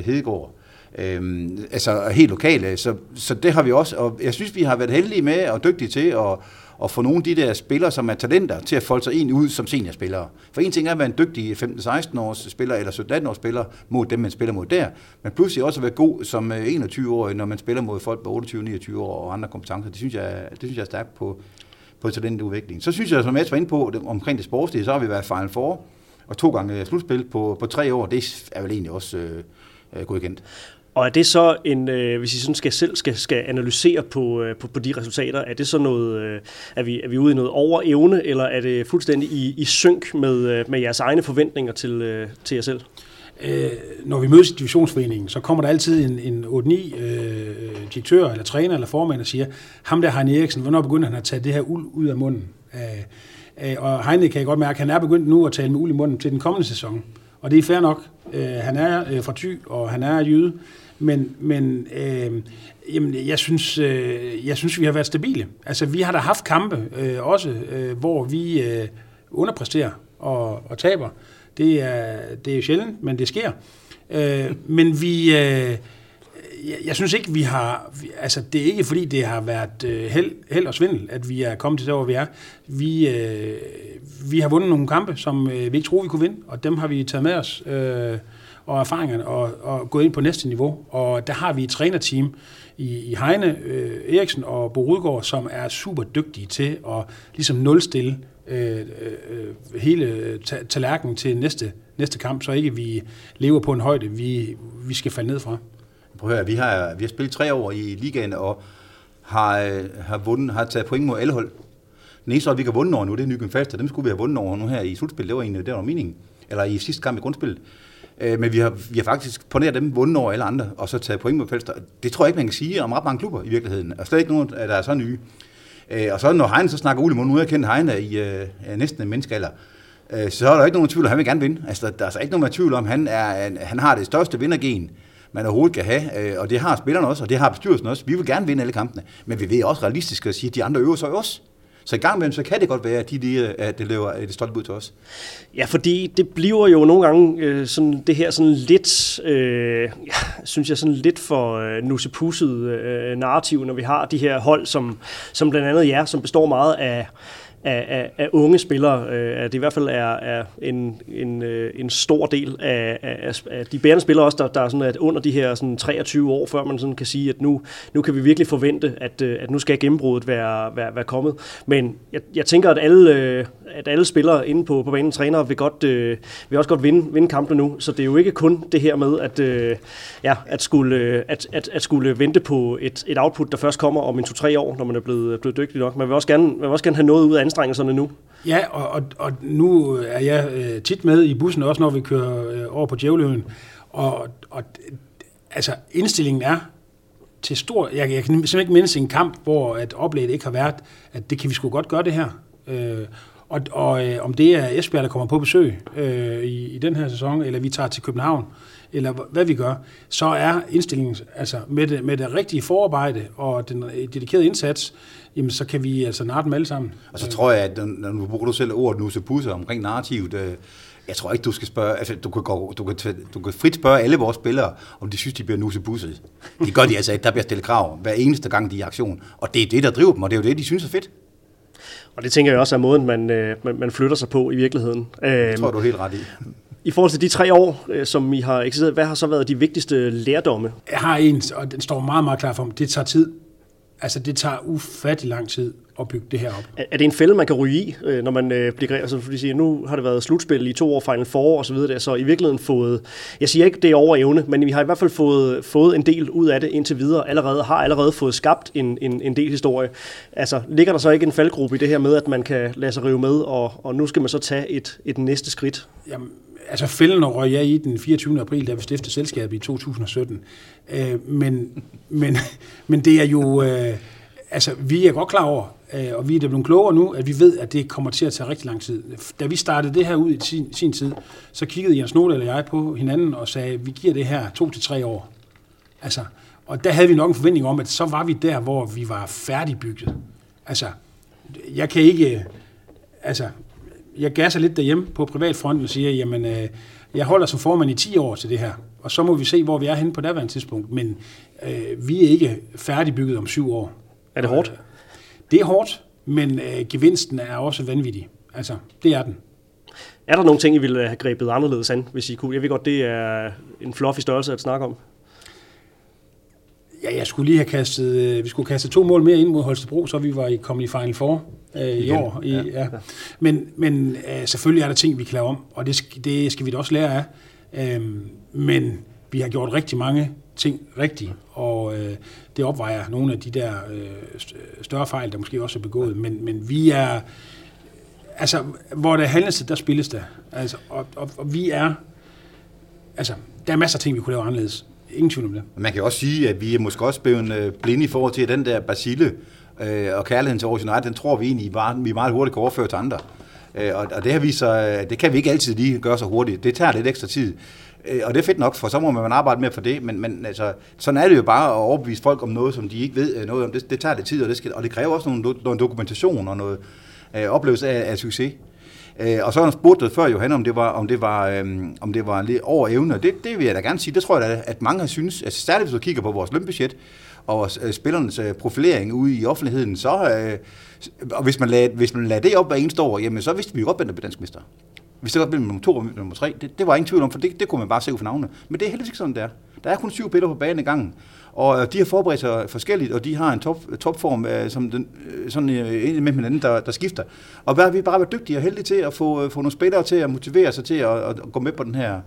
Hedegaard. Øhm, altså helt lokale, så, så det har vi også, og jeg synes, vi har været heldige med og dygtige til at, at få nogle af de der spillere, som er talenter, til at folde sig ind ud som seniorspillere. For en ting er at være en dygtig 15-16 års spiller eller 17-18 års spiller mod dem, man spiller mod der, men pludselig også at være god som øh, 21-årig, når man spiller mod folk på 28-29 år og andre kompetencer. Det synes jeg, det synes jeg er stærkt på, på talentudvikling. Så synes jeg, som jeg var inde på omkring det sportslige, så har vi været Final Four og to gange slutspil på, på tre år. Det er vel egentlig også øh, øh godkendt. Og er det så en, øh, hvis I sådan skal selv skal, skal analysere på, øh, på, på de resultater, er det så noget, øh, er, vi, er vi ude i noget over evne, eller er det fuldstændig i, i synk med, øh, med jeres egne forventninger til, øh, til jer selv? Øh, når vi mødes i divisionsforeningen, så kommer der altid en, en 8-9 øh, direktør, eller træner, eller formand og siger, ham der Heine Eriksen, hvornår begynder han at tage det her uld ud af munden? Øh, øh, og Heine kan jeg godt mærke, at han er begyndt nu at tale med uld i munden til den kommende sæson. Og det er fair nok. Øh, han er øh, fra Thy, og han er jyde. Men, men øh, jamen, jeg, synes, øh, jeg synes, vi har været stabile. Altså, vi har da haft kampe øh, også, øh, hvor vi øh, underpresterer og, og taber. Det er, det er jo sjældent, men det sker. Øh, men vi... Øh, jeg, jeg synes ikke, vi har... Altså, det er ikke, fordi det har været øh, held, held og svindel, at vi er kommet til der, hvor vi er. Vi, øh, vi har vundet nogle kampe, som øh, vi ikke troede, vi kunne vinde, og dem har vi taget med os. Øh, og erfaringerne og, og gået ind på næste niveau. Og der har vi et trænerteam i, i Heine øh, Eriksen og Bo Rudgaard, som er super dygtige til at ligesom nulstille øh, øh, øh hele tallerkenen til næste, næste kamp, så ikke vi lever på en højde, vi, vi skal falde ned fra. Prøv at høre, vi har, vi har spillet tre år i ligaen, og har, øh, har, vundet, har taget point mod alle hold. Den eneste hold, vi kan vundet over nu, det er Nykøbing Falster. Dem skulle vi have vundet over nu her i slutspillet. Det var egentlig det var meningen. Eller i sidste kamp i grundspillet. Øh, men vi har, vi har faktisk på nær dem vundet over alle andre, og så taget point på Falster. Det tror jeg ikke, man kan sige om ret mange klubber i virkeligheden. Og slet ikke nogen, der er så nye. Øh, og så når Heine så snakker Ole Mund, nu har jeg kendt Heine i øh, næsten en menneskealder, øh, så er der ikke nogen tvivl om, at han vil gerne vinde. Altså, der, er altså ikke nogen tvivl om, at han, er, han har det største vindergen, man overhovedet kan have, øh, og det har spillerne også, og det har bestyrelsen også. Vi vil gerne vinde alle kampene, men vi ved også realistisk at sige, at de andre øver sig også. Så i gang med så kan det godt være, at de, lige øh, at det lever et stolt bud til os. Ja, fordi det bliver jo nogle gange øh, sådan, det her sådan lidt, øh, ja, synes jeg, sådan lidt for øh, nusepusset øh, narrativ, når vi har de her hold, som, som blandt andet jer, som består meget af af, af, af unge spillere, øh, at det i hvert fald er, er en, en, øh, en stor del af, af, af de bærende spillere også, der, der er sådan, at under de her sådan 23 år, før man sådan kan sige, at nu, nu kan vi virkelig forvente, at, øh, at nu skal gennembruddet være, være, være kommet. Men jeg, jeg tænker, at alle, øh, at alle spillere inde på, på banen, trænere, vil, godt, øh, vil også godt vinde, vinde kampen nu. Så det er jo ikke kun det her med, at, øh, ja, at, skulle, øh, at, at, at skulle vente på et, et output, der først kommer om en 2-3 år, når man er blevet, blevet dygtig nok. Man vil også gerne, man vil også gerne have noget ud af anstrengelserne nu. Ja, og, og, og nu er jeg øh, tit med i bussen, også når vi kører øh, over på Djævleøen. Og, og altså, indstillingen er til stor... Jeg, jeg kan simpelthen ikke mindes en kamp, hvor at oplægget ikke har været, at det kan vi sgu godt gøre det her. Øh, og, og øh, om det er Esbjerg, der kommer på besøg øh, i, i den her sæson, eller vi tager til København, eller hvad vi gør, så er indstillingen altså med det, med det rigtige forarbejde og den dedikerede indsats, jamen så kan vi altså narre dem alle sammen. Og så tror jeg, at når du bruger du selv ordet nusse omkring narrativet, øh, jeg tror ikke, du skal spørge, altså du kan, gå, du kan, du kan frit spørge alle vores spillere, om de synes, de bliver nussebusset. Det gør de altså ikke, der bliver stillet krav hver eneste gang, de er i aktion. Og det er det, der driver dem, og det er jo det, de synes er fedt. Og det tænker jeg også er måden, man, øh, man, man flytter sig på i virkeligheden. Det tror du er helt ret i. I forhold til de tre år, øh, som I har eksisteret, hvad har så været de vigtigste lærdomme? Jeg har en, og den står meget, meget klar for mig. Det tager tid. Altså, det tager ufattelig lang tid at bygge det her op. Er, er det en fælde, man kan ryge i, øh, når man øh, bliver altså, fordi siger, nu har det været slutspil i to år, Final Four og så videre, der, så i virkeligheden fået, jeg siger ikke, det er over evne, men vi har i hvert fald fået, fået en del ud af det indtil videre, allerede, har allerede fået skabt en, en, en del historie. Altså, ligger der så ikke en faldgruppe i det her med, at man kan lade sig rive med, og, og nu skal man så tage et, et næste skridt? Jamen, altså fælden røg jeg i den 24. april, da vi stiftede selskabet i 2017. Øh, men, men, men det er jo, øh, altså vi er godt klar over, øh, og vi er blevet klogere nu, at vi ved, at det kommer til at tage rigtig lang tid. Da vi startede det her ud i sin, sin tid, så kiggede Jens Nodal eller jeg på hinanden og sagde, vi giver det her to til tre år. Altså, og der havde vi nok en forventning om, at så var vi der, hvor vi var færdigbygget. Altså, jeg kan ikke, øh, altså, jeg gasser lidt derhjemme på privatfronten og siger, jamen, øh, jeg holder som formand i 10 år til det her, og så må vi se, hvor vi er henne på daværende tidspunkt. Men øh, vi er ikke færdigbygget om syv år. Er det hårdt? Øh, det er hårdt, men øh, gevinsten er også vanvittig. Altså, det er den. Er der nogle ting, I ville have grebet anderledes an, hvis I kunne? Jeg ved godt, det er en fluffy størrelse at snakke om. Ja, jeg skulle lige have kastet, øh, vi skulle kaste to mål mere ind mod Holstebro, så vi var i, kommet i Final Four øh, i Igen. år. I, ja. Ja. Men, men øh, selvfølgelig er der ting, vi kan lave om, og det, skal, det skal vi da også lære af. Øh, men vi har gjort rigtig mange ting rigtigt, og øh, det opvejer nogle af de der øh, større fejl, der måske også er begået. Men, men vi er, altså, hvor der handles, der spilles der. Altså, og, og, og vi er, altså, der er masser af ting, vi kunne lave anderledes. Ingen tvivl om det. Man kan også sige, at vi er måske også blevet øh, blinde i forhold til den der Basile øh, og kærligheden til Aarhus United, den tror vi egentlig, bare, vi meget hurtigt kan overføre til andre. Øh, og, og det har vist sig, øh, det kan vi ikke altid lige gøre så hurtigt. Det tager lidt ekstra tid. Øh, og det er fedt nok, for så må man arbejde mere for det, men, men altså, sådan er det jo bare at overbevise folk om noget, som de ikke ved øh, noget om. Det, det tager lidt tid, og det, skal, og det kræver også nogle, nogle dokumentation og noget øh, oplevelse af, af succes. Øh, og så har han spurgt før, Johan, om det var, om det var, øhm, om det var lidt over evne. Det, det vil jeg da gerne sige. Det tror jeg da, at mange har synes. Altså, særligt hvis du kigger på vores lønbudget og vores, øh, spillernes øh, profilering ude i offentligheden, så, øh, og hvis man, lagde, hvis man lagde det op hver eneste år, jamen så vidste vi jo godt, hvem der blev dansk mester vi stiller var mellem nummer to og nummer tre, det, det var ingen tvivl om, for det, det kunne man bare se ud for navnene. Men det er heldigvis ikke sådan, der. Der er kun syv piller på banen i gangen. Og øh, de har forberedt sig forskelligt, og de har en top, topform, øh, som den, øh, sådan en med hinanden, der, der skifter. Og hvad, vi bare været dygtige og heldige til at få, få nogle spillere til at motivere sig til at, at gå med på den her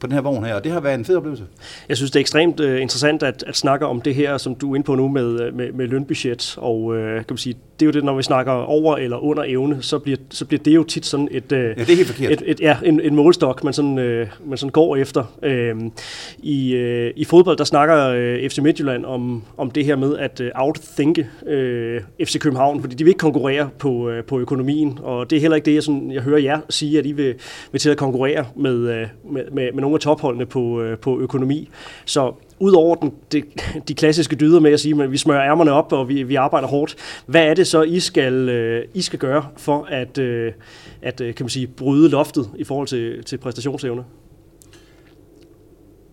på den her vogn her, og det har været en fed oplevelse. Jeg synes, det er ekstremt uh, interessant at, at snakke om det her, som du er inde på nu med, med, med lønbudget, og uh, kan man sige, det er jo det, når vi snakker over eller under evne, så bliver, så bliver det jo tit sådan et, uh, ja, det er helt forkert. et, et, ja, en, en målstok, man sådan, uh, man sådan går efter. Uh, i, uh, I fodbold, der snakker uh, FC Midtjylland om, om det her med at uh, outthinke uh, FC København, fordi de vil ikke konkurrere på, uh, på økonomien, og det er heller ikke det, jeg, sådan, jeg hører jer sige, at I vil, vil til at konkurrere med, uh, med, med, med nogle af topholdene på, øh, på økonomi. Så udover den, de, de klassiske dyder med at sige, at vi smører ærmerne op, og vi, vi arbejder hårdt, hvad er det så, I skal, øh, I skal gøre for at, øh, at kan man sige, bryde loftet i forhold til, til præstationsevne?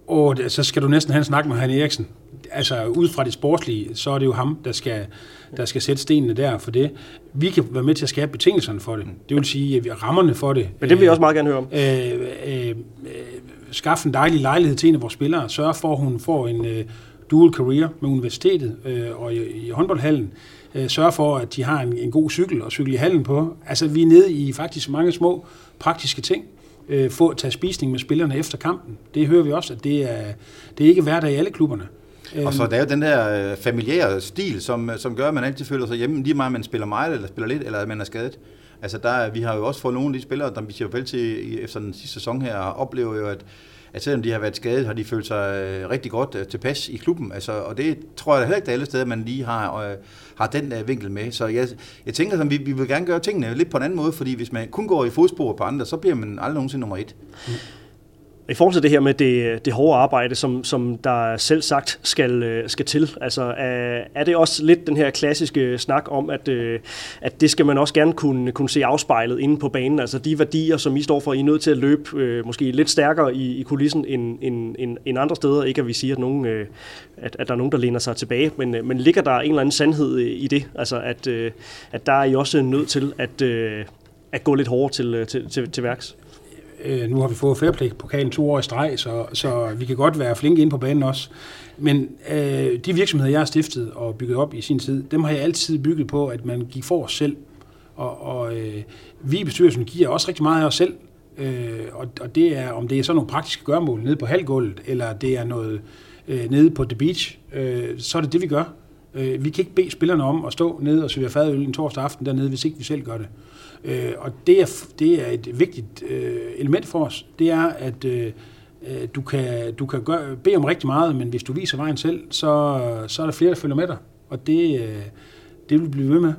Og så skal du næsten have en snak med Han Eriksen. Altså ud fra det sportslige, så er det jo ham, der skal, der skal sætte stenene der for det. Vi kan være med til at skabe betingelserne for det. Det vil sige, at vi rammerne for det. Men det vil jeg også meget gerne høre om. Øh, øh, øh, skaffe en dejlig lejlighed til en af vores spillere. Sørge for, at hun får en øh, dual career med universitetet øh, og i, i håndboldhallen. Øh, sørge for, at de har en, en god cykel og cykel i hallen på. Altså, vi er nede i faktisk mange små praktiske ting øh, få at tage spisning med spillerne efter kampen. Det hører vi også, at det er, det er ikke hverdag i alle klubberne. Og så der er jo den her øh, familiære stil, som, som gør, at man altid føler sig hjemme, lige meget man spiller meget, eller spiller lidt, eller at man er skadet. Altså der, vi har jo også fået nogle af de spillere, der vi siger vel til efter den sidste sæson her, oplever jo, at, at selvom de har været skadet, har de følt sig øh, rigtig godt øh, tilpas i klubben. Altså, og det tror jeg da heller ikke, alle steder, man lige har, øh, har den øh, vinkel med. Så jeg, jeg tænker, at vi, vi vil gerne gøre tingene lidt på en anden måde, fordi hvis man kun går i fodspor på andre, så bliver man aldrig nogensinde nummer et. Mm. I forhold til det her med det, det hårde arbejde, som, som der selv sagt skal, øh, skal til, altså er, er det også lidt den her klassiske snak om, at, øh, at det skal man også gerne kunne, kunne se afspejlet inde på banen, altså de værdier, som I står for, I er nødt til at løbe øh, måske lidt stærkere i, i kulissen end, end, end, end andre steder, ikke at vi siger, at, nogen, øh, at, at der er nogen, der læner sig tilbage, men, øh, men ligger der en eller anden sandhed i det, altså at, øh, at der er I også nødt til at, øh, at gå lidt hårdere til, til, til, til værks? Øh, nu har vi fået Fairplay-pokalen to år i streg, så, så vi kan godt være flinke ind på banen også. Men øh, de virksomheder, jeg har stiftet og bygget op i sin tid, dem har jeg altid bygget på, at man gik for os selv. Og, og øh, vi i bestyrelsen giver også rigtig meget af os selv. Øh, og, og det er, om det er sådan nogle praktiske gørmål nede på halvgulvet, eller det er noget øh, nede på The Beach, øh, så er det det, vi gør. Øh, vi kan ikke bede spillerne om at stå nede og servere fadøl en torsdag aften dernede, hvis ikke vi selv gør det. Øh, og det er, det er et vigtigt øh, element for os. Det er, at øh, øh, du kan, du kan gøre, bede om rigtig meget, men hvis du viser vejen selv, så, så er der flere, der følger med dig. Og det, øh, det vil vi blive ved med.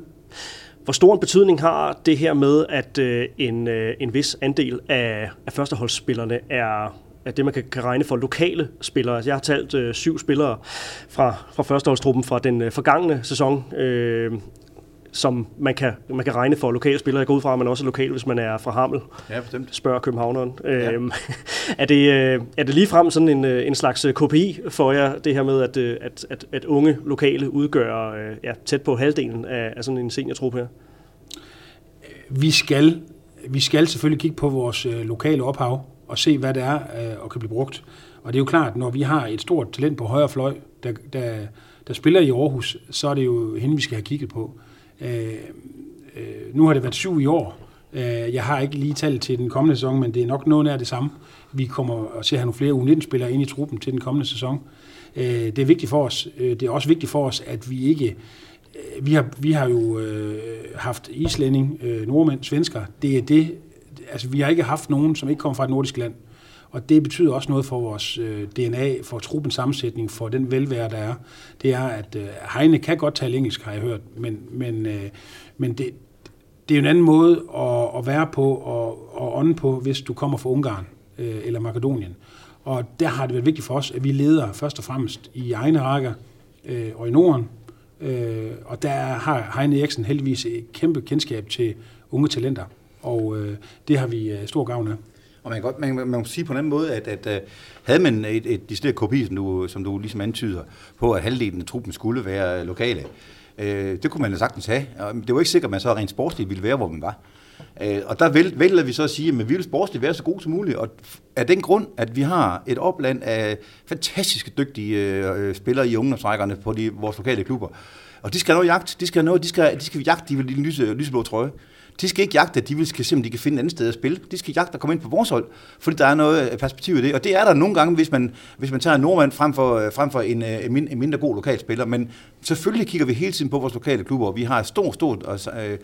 Hvor stor en betydning har det her med, at øh, en, øh, en vis andel af, af førsteholdsspillerne er, at det, man kan, kan regne for lokale spillere? Altså, jeg har talt øh, syv spillere fra, fra førsteholdstruppen fra den øh, forgangne sæson. Øh, som man kan, man kan regne for lokale spillere. Jeg går ud fra, at man også er lokal, hvis man er fra Hamel. Ja, bestemt. Spørger Københavneren. Ja. Øhm, er, det, øh, er det ligefrem sådan en, øh, en slags øh, KPI for jer, det her med, at, at, at, at unge lokale udgør ja, tæt på halvdelen af, af sådan en seniortrup her? Vi skal, vi skal selvfølgelig kigge på vores lokale ophav og se, hvad det er og kan blive brugt. Og det er jo klart, når vi har et stort talent på højre fløj, der, der, der spiller i Aarhus, så er det jo hende, vi skal have kigget på. Øh, Øh, øh, nu har det været syv i år. Øh, jeg har ikke lige talt til den kommende sæson, men det er nok noget af det samme. Vi kommer til at have nogle flere U19-spillere ind i truppen til den kommende sæson. Øh, det er vigtigt for os. Øh, det er også vigtigt for os, at vi ikke... Øh, vi har, vi har jo øh, haft islænding, øh, nordmænd, svensker. Det er det... Altså, vi har ikke haft nogen, som ikke kommer fra et nordisk land. Og det betyder også noget for vores øh, DNA, for truppens sammensætning, for den velvære, der er. Det er, at øh, Heine kan godt tale engelsk, har jeg hørt, men, men, øh, men det, det er jo en anden måde at, at være på og, og ånde på, hvis du kommer fra Ungarn øh, eller Makedonien. Og der har det været vigtigt for os, at vi leder først og fremmest i egne rækker øh, og i Norden. Øh, og der har Heine Eriksen heldigvis et kæmpe kendskab til unge talenter, og øh, det har vi øh, stor gavn af. Og man kan, godt, man, man kan sige på en anden måde, at, at, at havde man et, et decideret kopi, som du, som du ligesom antyder, på at halvdelen af truppen skulle være lokale, øh, det kunne man da sagtens have. Og det var ikke sikkert, at man så rent sportsligt ville være, hvor man var. Øh, og der vælger vi så at sige, at vi vil sportsligt være så gode som muligt. Og af den grund, at vi har et opland af fantastiske dygtige øh, øh, spillere i ungdomsrækkerne på de, vores lokale klubber, og de skal have noget jagt. De skal have noget, de skal, de skal jagte de vil lyse, lyseblå trøje. De skal ikke jagte, at de vil skal se, om de kan finde et andet sted at spille. De skal jagte at komme ind på vores hold, fordi der er noget øh, perspektiv i det. Og det er der nogle gange, hvis man, hvis man tager en nordmand frem for, øh, frem for en, øh, en, en mindre god lokalspiller. Men selvfølgelig kigger vi hele tiden på vores lokale klubber, og vi har et stort, stort Og, øh,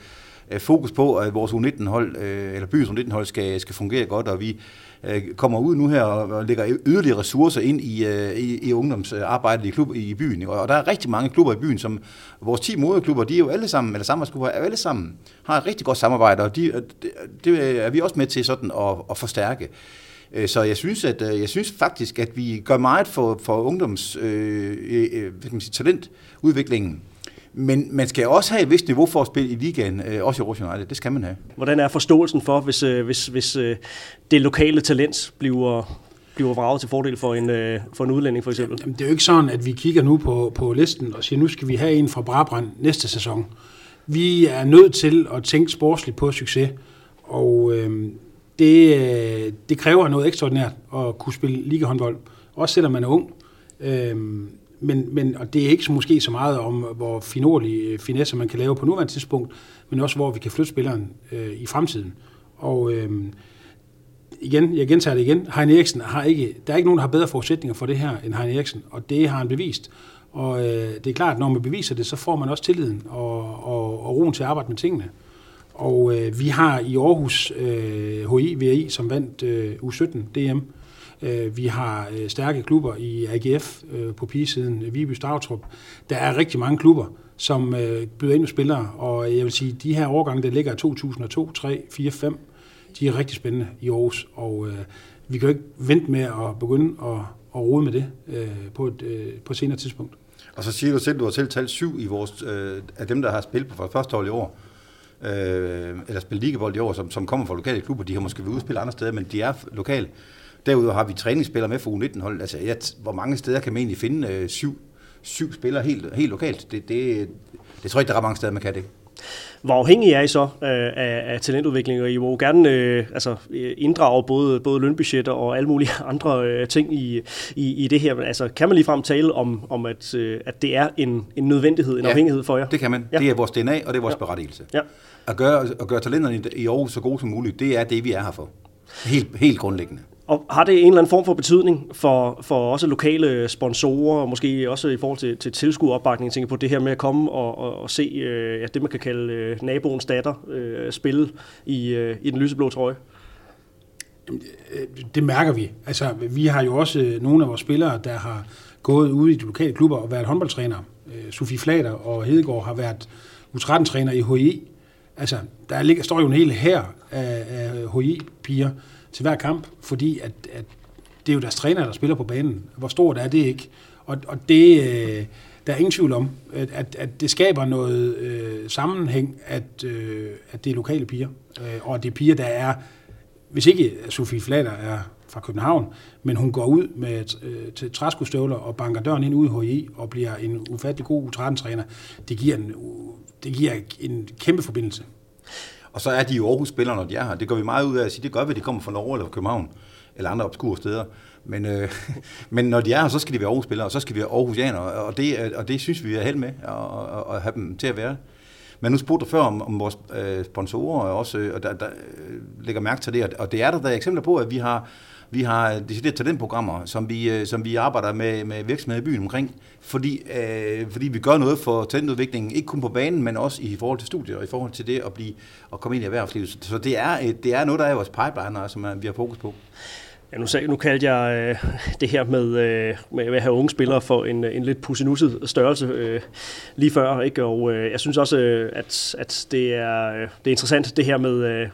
Øh, fokus på, at vores U19-hold, øh, eller byens U19-hold, skal, skal fungere godt, og vi øh, kommer ud nu her og, lægger yderligere ressourcer ind i, øh, i, i ungdomsarbejdet i, klub, i byen. Og der er rigtig mange klubber i byen, som vores 10 moderklubber, de er jo alle sammen, eller samarbejdsklubber, er alle sammen, har et rigtig godt samarbejde, og de, øh, det, det er vi også med til sådan at, at forstærke. Øh, så jeg synes, at jeg synes faktisk, at vi gør meget for, for ungdoms øh, øh, talentudviklingen. Men man skal også have et vist niveau for at spille i ligaen, øh, også i Aarhus United. Det skal man have. Hvordan er forståelsen for, hvis, øh, hvis, hvis øh, det lokale talent bliver, bliver vraget til fordel for en, øh, for en udlænding, for eksempel? Jamen, det er jo ikke sådan, at vi kigger nu på, på listen og siger, nu skal vi have en fra Brabrand næste sæson. Vi er nødt til at tænke sportsligt på succes, og øh, det, det kræver noget ekstraordinært at kunne spille ligahåndbold, også selvom man er ung. Øh, men, men, og det er ikke så, måske så meget om, hvor finurlige øh, finesser man kan lave på nuværende tidspunkt, men også hvor vi kan flytte spilleren øh, i fremtiden. Og øh, igen, jeg gentager det igen, Hein Eriksen har ikke, der er ikke nogen, der har bedre forudsætninger for det her end Hein Eriksen, og det har han bevist. Og øh, det er klart, at når man beviser det, så får man også tilliden og, og, og roen til at arbejde med tingene. Og øh, vi har i Aarhus øh, HI, VI, som vandt øh, U17 DM, Øh, Øh, vi har øh, stærke klubber i AGF øh, på pigesiden, Viby Stavtrup. Der er rigtig mange klubber, som byder ind med spillere, og jeg vil sige, de her årgange, der ligger i 2002, 3, 4, 5, de er rigtig spændende i Aarhus, og vi kan jo ikke vente med at begynde at, at rode med det på et, på et senere tidspunkt. Og så siger du selv, du har selv talt syv i vores, øh, af dem, der har spillet på første hold i år, øh, eller spillet ligebold i år, som, som kommer fra lokale klubber. De har måske været udspillet andre steder, men de er lokale. Derudover har vi træningsspillere med for U19-hold. Altså, jeg, hvor mange steder kan man egentlig finde øh, syv, syv spillere helt, helt lokalt? Det, det, det tror jeg ikke, der er mange steder, man kan det. Hvor afhængig er I så af, af, af talentudvikling, og I må gerne øh, altså, inddrage både, både lønbudgetter og alle mulige andre øh, ting i, i, i det her. Men altså, kan man ligefrem tale om, om at, øh, at det er en, en nødvendighed, en ja, afhængighed for jer? det kan man. Ja. Det er vores DNA, og det er vores ja. berettigelse. Ja. At gøre, at gøre talenterne i Aarhus så gode som muligt, det er det, vi er her for. Helt, helt grundlæggende. Og har det en eller anden form for betydning for, for også lokale sponsorer, og måske også i forhold til, til tilskueropbakning, tænker på det her med at komme og, og, og se øh, ja, det, man kan kalde øh, naboens datter øh, spille i, øh, i den lyseblå trøje? Øh, det mærker vi. Altså, vi har jo også øh, nogle af vores spillere, der har gået ude i de lokale klubber og været håndboldtræner. Øh, Sofie Flader og Hedegaard har været U13-træner i HI. Altså, der ligger, står jo en hel her af, af HI-piger, til hver kamp, fordi at, at det er jo deres træner, der spiller på banen. Hvor stort er det ikke? Og, og det, øh, der er ingen tvivl om, at, at, at det skaber noget øh, sammenhæng, at, øh, at det er lokale piger, øh, og at det er piger, der er, hvis ikke Sofie Flatter er fra København, men hun går ud med øh, til træskostøvler og banker døren ind ude i HI og bliver en ufattelig god U13-træner. Det giver en, det giver en kæmpe forbindelse. Og så er de jo Aarhus-spillere, når de er her. Det går vi meget ud af at sige, det gør vi, de kommer fra Norge eller fra København, eller andre obskure steder. Men, øh, men når de er her, så skal de være Aarhus-spillere, og så skal vi være Aarhusianer, og det, øh, og det synes vi er held med, at, at have dem til at være. Men nu spurgte du før om, om vores øh, sponsorer også, øh, og der, der øh, lægger mærke til det, og det er der, der er eksempler på, at vi har vi har decideret talentprogrammer, som vi, øh, som vi arbejder med, med virksomheder i byen omkring, fordi, øh, fordi vi gør noget for talentudviklingen, ikke kun på banen, men også i forhold til studiet og i forhold til det at, blive, at komme ind i erhvervslivet. Så det er, det er noget, der er i vores pipeline, som øh, vi har fokus på. Ja, nu, sag, nu kaldte jeg øh, det her med, øh, med at have unge spillere for en, en lidt pusinusset størrelse øh, lige før. Ikke? Og øh, jeg synes også, øh, at, at det, er, øh, det er interessant det her med, øh,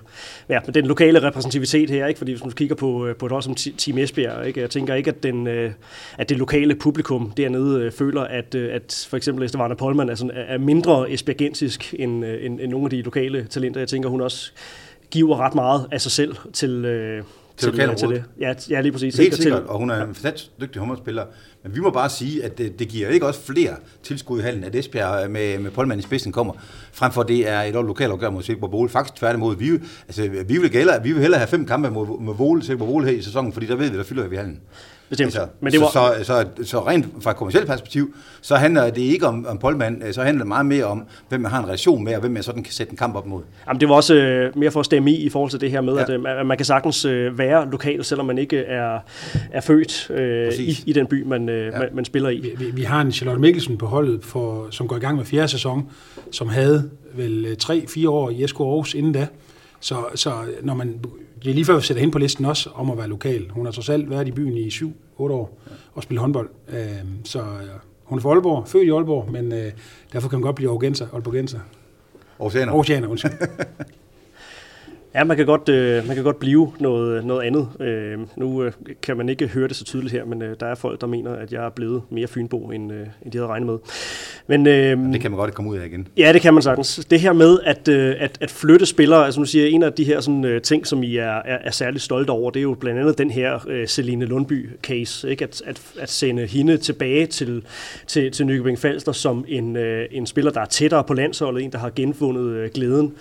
ja, med den lokale repræsentativitet her. Ikke? Fordi hvis man kigger på, øh, på et hold som Team Esbjerg, ikke? jeg tænker ikke, at, den, øh, at det lokale publikum dernede øh, føler, at, øh, at for eksempel Estevana Polman er, sådan, er mindre esbjergensisk end, øh, end, end nogle af de lokale talenter. Jeg tænker, hun også giver ret meget af sig selv til... Øh, til, til, til det. Ja, ja, lige præcis. Helt sikkert, og hun er en fantastisk dygtig håndboldspiller. Men vi må bare sige, at det, det giver ikke også flere tilskud i hallen, at Esbjerg med, med Polman i spidsen kommer, frem for det er et lokalt opgør mod Silkeborg Bole. Faktisk tværtimod, vi, altså, vi, vil gælde, vi vil hellere have fem kampe mod, med Vole, Silkeborg Bole her i sæsonen, fordi der ved vi, der fylder vi hallen. Bestemt. Altså, Men det var... så, så, så, så rent fra et kommersielt perspektiv, så handler det ikke om, om Polman, så handler det meget mere om, hvem man har en relation med, og hvem man sådan kan sætte en kamp op mod. Jamen, det var også øh, mere for at stemme i i forhold til det her med, ja. at, øh, man kan sagtens øh, være lokal, selvom man ikke er, er født øh, i, i den by, man, øh, ja. man, man spiller i. Vi, vi, vi har en Charlotte Mikkelsen på holdet, for, som går i gang med fjerde sæson, som havde vel 3-4 øh, år i SK Aarhus inden da. Så, så når man det er lige før, vi sætter hende på listen også om at være lokal. Hun har trods alt været i byen i 7-8 år og spillet håndbold. Øhm, så hun er fra Aalborg, født i Aalborg, men øh, derfor kan hun godt blive Aarhusenser. Aalborgenser. Aarhusianer. Aarhusianer, undskyld. Ja, man kan godt, øh, man kan godt blive noget, noget andet. Øh, nu øh, kan man ikke høre det så tydeligt her, men øh, der er folk, der mener, at jeg er blevet mere fynbo, end, øh, end de havde regnet med. Men, øh, det kan man godt komme ud af igen. Ja, det kan man sagtens. Det her med at, øh, at, at flytte spillere, altså nu siger jeg, en af de her sådan, øh, ting, som I er, er, er særligt stolte over, det er jo blandt andet den her øh, Celine Lundby-case. Ikke? At, at, at sende hende tilbage til, til, til Nykøbing Falster som en, øh, en spiller, der er tættere på landsholdet, en, der har genfundet øh, glæden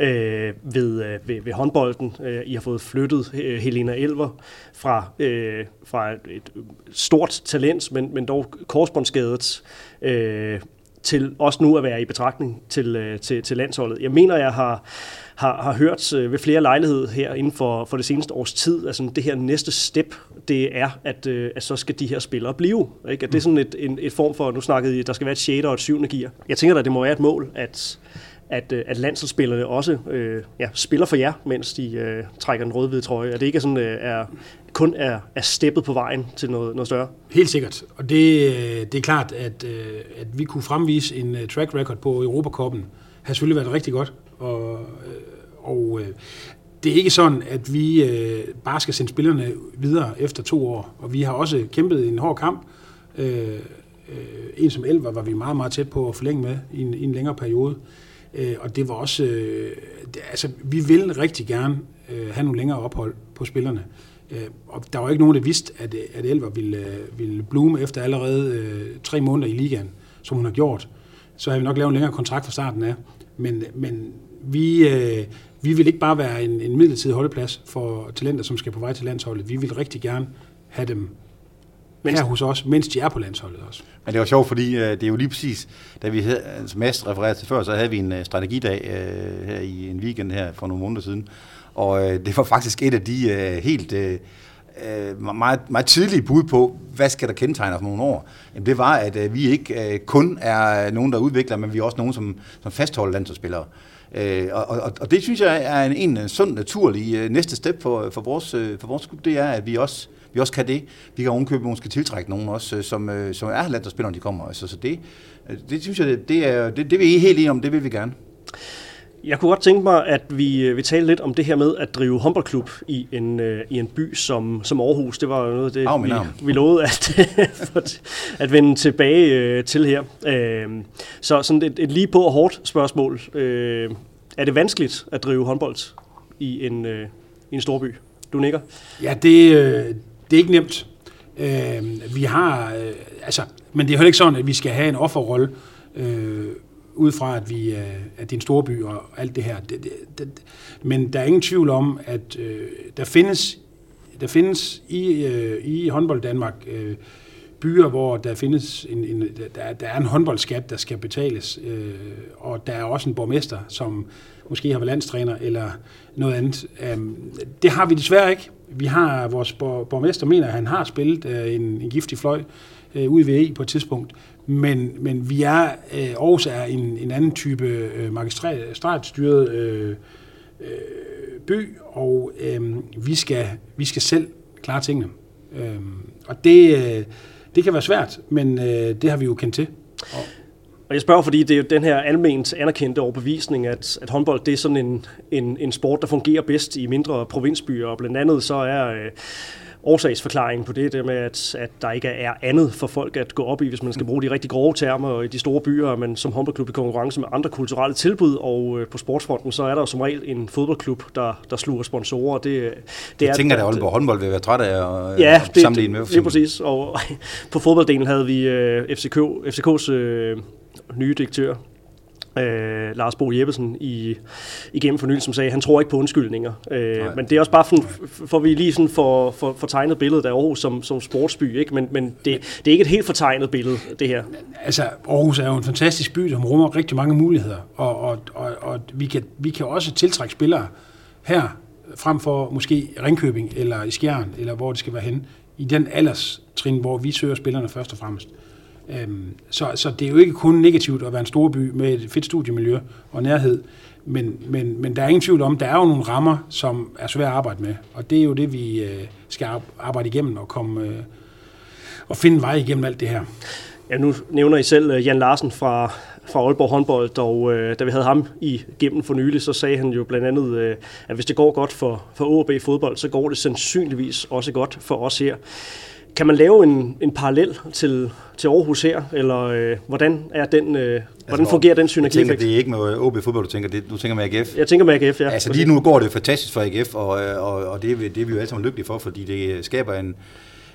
øh, ved, øh, ved, ved håndbolden. Øh, I har fået flyttet øh, Helena Elver fra, øh, fra et stort talent, men, men dog korsbåndsskadet, øh, til også nu at være i betragtning til, øh, til, til landsholdet. Jeg mener, jeg har, har, har hørt øh, ved flere lejligheder her inden for, for det seneste års tid, altså det her næste step, det er, at, øh, at så skal de her spillere blive. Ikke? At det er sådan et, en, et form for, nu snakkede I, der skal være et 6. og et 7. gear. Jeg tænker at det må være et mål, at, at, øh, at landsholdsspillerne også øh, ja, spiller for jer, mens de øh, trækker den rødhvide trøje. At det ikke sådan, øh, er, kun er, er steppet på vejen til noget, noget større. Helt sikkert. Og det, øh, det er klart, at, øh, at vi kunne fremvise en øh, track record på Europakoppen. har selvfølgelig været rigtig godt. Og, og det er ikke sådan, at vi øh, bare skal sende spillerne videre efter to år. Og vi har også kæmpet en hård kamp. Øh, øh, en som Elver var vi meget, meget tæt på at forlænge med i en, i en længere periode. Øh, og det var også, øh, det, altså vi vil rigtig gerne øh, have nogle længere ophold på spillerne. Øh, og der var ikke nogen, der vidste, at, øh, at Elver ville, øh, ville bloome efter allerede øh, tre måneder i ligaen, som hun har gjort. Så havde vi nok lavet en længere kontrakt fra starten af. Men, men vi, øh, vi vil ikke bare være en, en midlertidig holdeplads for talenter, som skal på vej til landsholdet. Vi vil rigtig gerne have dem mens, her hos os, mens de er på landsholdet også. Men det var sjovt, fordi øh, det er jo lige præcis, da vi havde, altså Mads refererede til før, så havde vi en øh, strategidag øh, her i en weekend her for nogle måneder siden. Og øh, det var faktisk et af de øh, helt øh, øh meget, meget tidlige bud på, hvad skal der kendetegne os nogle år. Jamen, det var, at øh, vi ikke øh, kun er nogen, der udvikler, men vi er også nogen, som, som fastholder landsholdsspillere. Øh, og, og, og det synes jeg er en, en sund, naturlig øh, næste step for, for vores, øh, for vores klub, det er, at vi også vi også kan det. Vi kan ovenkøbe måske tiltrække nogen også, øh, som, øh, som er landsholdsspillere, når de kommer. Altså, så det, øh, det synes jeg, det, det, er, det, det vil I helt enige om, det vil vi gerne. Jeg kunne godt tænke mig, at vi vi taler lidt om det her med at drive håndboldklub i en, i en by som, som Aarhus. Det var noget af det, oh, vi, vi lovede at, at vende tilbage til her. Så sådan et, et lige på og hårdt spørgsmål. Er det vanskeligt at drive håndbold i en, i en storby? Du nikker? Ja, det, det er ikke nemt. Øh, vi har, øh, altså, men det er heller ikke sådan, at vi skal have en offerrolle, øh, ud fra, at, vi, øh, at det er en storby og alt det her. Det, det, det, men der er ingen tvivl om, at øh, der findes, der findes i, øh, i håndbold Danmark øh, byer, hvor der findes en, en der, der er en håndboldskat, der skal betales, øh, og der er også en borgmester, som måske har været landstræner eller noget andet. Øh, det har vi desværre ikke. Vi har vores borgmester mener, at han har spillet øh, en, en giftig fløj øh, ude i VE på et tidspunkt, men, men vi er, øh, Aarhus er en, en anden type øh, magistratstyret øh, øh, by, og øh, vi, skal, vi skal selv klare tingene. Øh, og det, øh, det kan være svært, men øh, det har vi jo kendt til. Og, og jeg spørger, fordi det er jo den her alment anerkendte overbevisning, at, at håndbold det er sådan en, en, en sport, der fungerer bedst i mindre provinsbyer, og blandt andet så er øh, årsagsforklaringen på det, det med, at, at der ikke er andet for folk at gå op i, hvis man skal bruge de rigtig grove termer i de store byer, men som håndboldklub i konkurrence med andre kulturelle tilbud, og øh, på sportsfronten, så er der som regel en fodboldklub, der, der sluger sponsorer. Det, det jeg er, tænker, at Aalborg håndbold vil være træt af at ja, det, sammenligne med. Ja, præcis. Og på fodbolddelen havde vi øh, FCK, FCK's øh, nye direktør, øh, Lars Bo Jeppesen i, igennem fornyelsen, som sagde, han tror ikke på undskyldninger. Øh, men det er også bare for, for vi lige sådan for, for, for tegnet billedet af Aarhus som, som sportsby, ikke? men, men det, det er ikke et helt fortegnet billede, det her. Altså, Aarhus er jo en fantastisk by, som rummer rigtig mange muligheder, og, og, og, og vi, kan, vi kan også tiltrække spillere her, frem for måske Ringkøbing eller i Skjern, eller hvor det skal være hen, i den alderstrin, hvor vi søger spillerne først og fremmest. Øhm, så, så det er jo ikke kun negativt at være en stor by med et fedt studiemiljø og nærhed, men, men, men der er ingen tvivl om, der er jo nogle rammer, som er svære at arbejde med, og det er jo det, vi øh, skal arbejde igennem og komme øh, og finde vej igennem alt det her. Ja, nu nævner I selv øh, Jan Larsen fra, fra Aalborg håndbold, og øh, da vi havde ham igennem for nylig, så sagde han jo blandt andet, øh, at hvis det går godt for, for OB fodbold, så går det sandsynligvis også godt for os her. Kan man lave en, en parallel til, til Aarhus her, eller øh, hvordan er den, øh, altså, hvordan fungerer den synergi? Jeg tænker, det er ikke med OB fodbold, du tænker, det, du tænker med AGF? Jeg tænker med AGF, ja. Altså lige nu går det fantastisk for AGF, og, øh, og, og det, er, det er vi jo alle sammen lykkelige for, fordi det skaber en,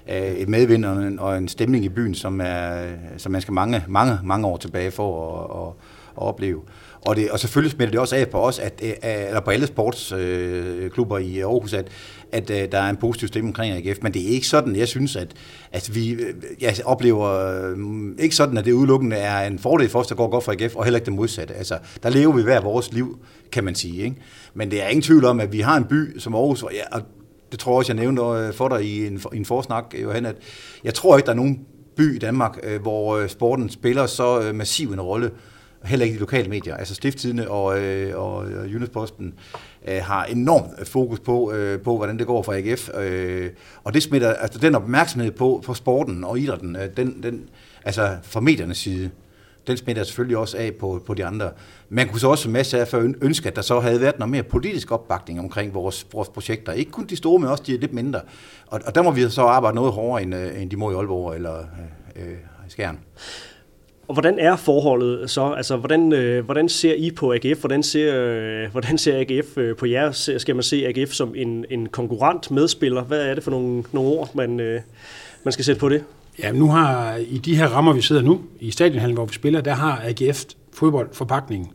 øh, et medvind og en, og en stemning i byen, som, er, som man skal mange, mange, mange år tilbage for at, at, at opleve. Og, det, og selvfølgelig smitter det også af på os, at, øh, øh, eller på alle sportsklubber øh, i Aarhus, at, at øh, der er en positiv stemme omkring AGF, men det er ikke sådan, jeg synes, at, at vi jeg oplever ikke sådan, at det udelukkende er en fordel for os, der går godt for AGF, og heller ikke det modsatte. Altså, der lever vi hver vores liv, kan man sige. Ikke? Men det er ingen tvivl om, at vi har en by som Aarhus, og, ja, og det tror jeg også, jeg nævnte for dig i en, i en forsnak, Johan, at jeg tror ikke, der er nogen by i Danmark, hvor sporten spiller så massiv en rolle, heller ikke de lokale medier. Altså Stifttidene og, øh, og Jyllandsposten øh, har enormt øh, fokus på, øh, på, hvordan det går for AGF. Øh, og det smitter, altså den opmærksomhed på, på sporten og idrætten, øh, den, den, altså fra mediernes side, den smitter selvfølgelig også af på, på de andre. Man kunne så også masser af for ønske, at der så havde været noget mere politisk opbakning omkring vores, vores projekter. Ikke kun de store, men også de lidt mindre. Og, og der må vi så arbejde noget hårdere, end, øh, end de må i Aalborg eller øh, øh i Skjern. Og hvordan er forholdet så? Altså, hvordan, øh, hvordan ser I på AGF? Hvordan ser, øh, hvordan ser AGF øh, på jer? Skal man se AGF som en, en konkurrent medspiller? Hvad er det for nogle, nogle ord, man, øh, man skal sætte på det? Ja, nu har i de her rammer, vi sidder nu, i stadionhallen, hvor vi spiller, der har AGF fodboldforpakningen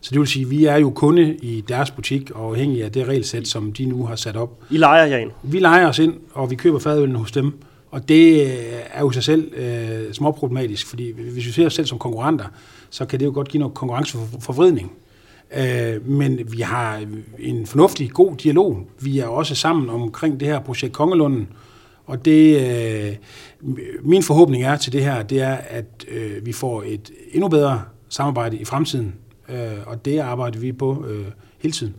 Så det vil sige, at vi er jo kunde i deres butik og afhængige af det regelsæt, som de nu har sat op. I leger jer ind? Vi leger os ind, og vi køber fadølene hos dem. Og det øh, er jo sig selv øh, småproblematisk, fordi hvis vi ser os selv som konkurrenter, så kan det jo godt give noget konkurrenceforvridning. Øh, men vi har en fornuftig, god dialog. Vi er også sammen omkring det her projekt Kongelunden, og det, øh, min forhåbning er til det her, det er, at øh, vi får et endnu bedre samarbejde i fremtiden, øh, og det arbejder vi på øh, hele tiden.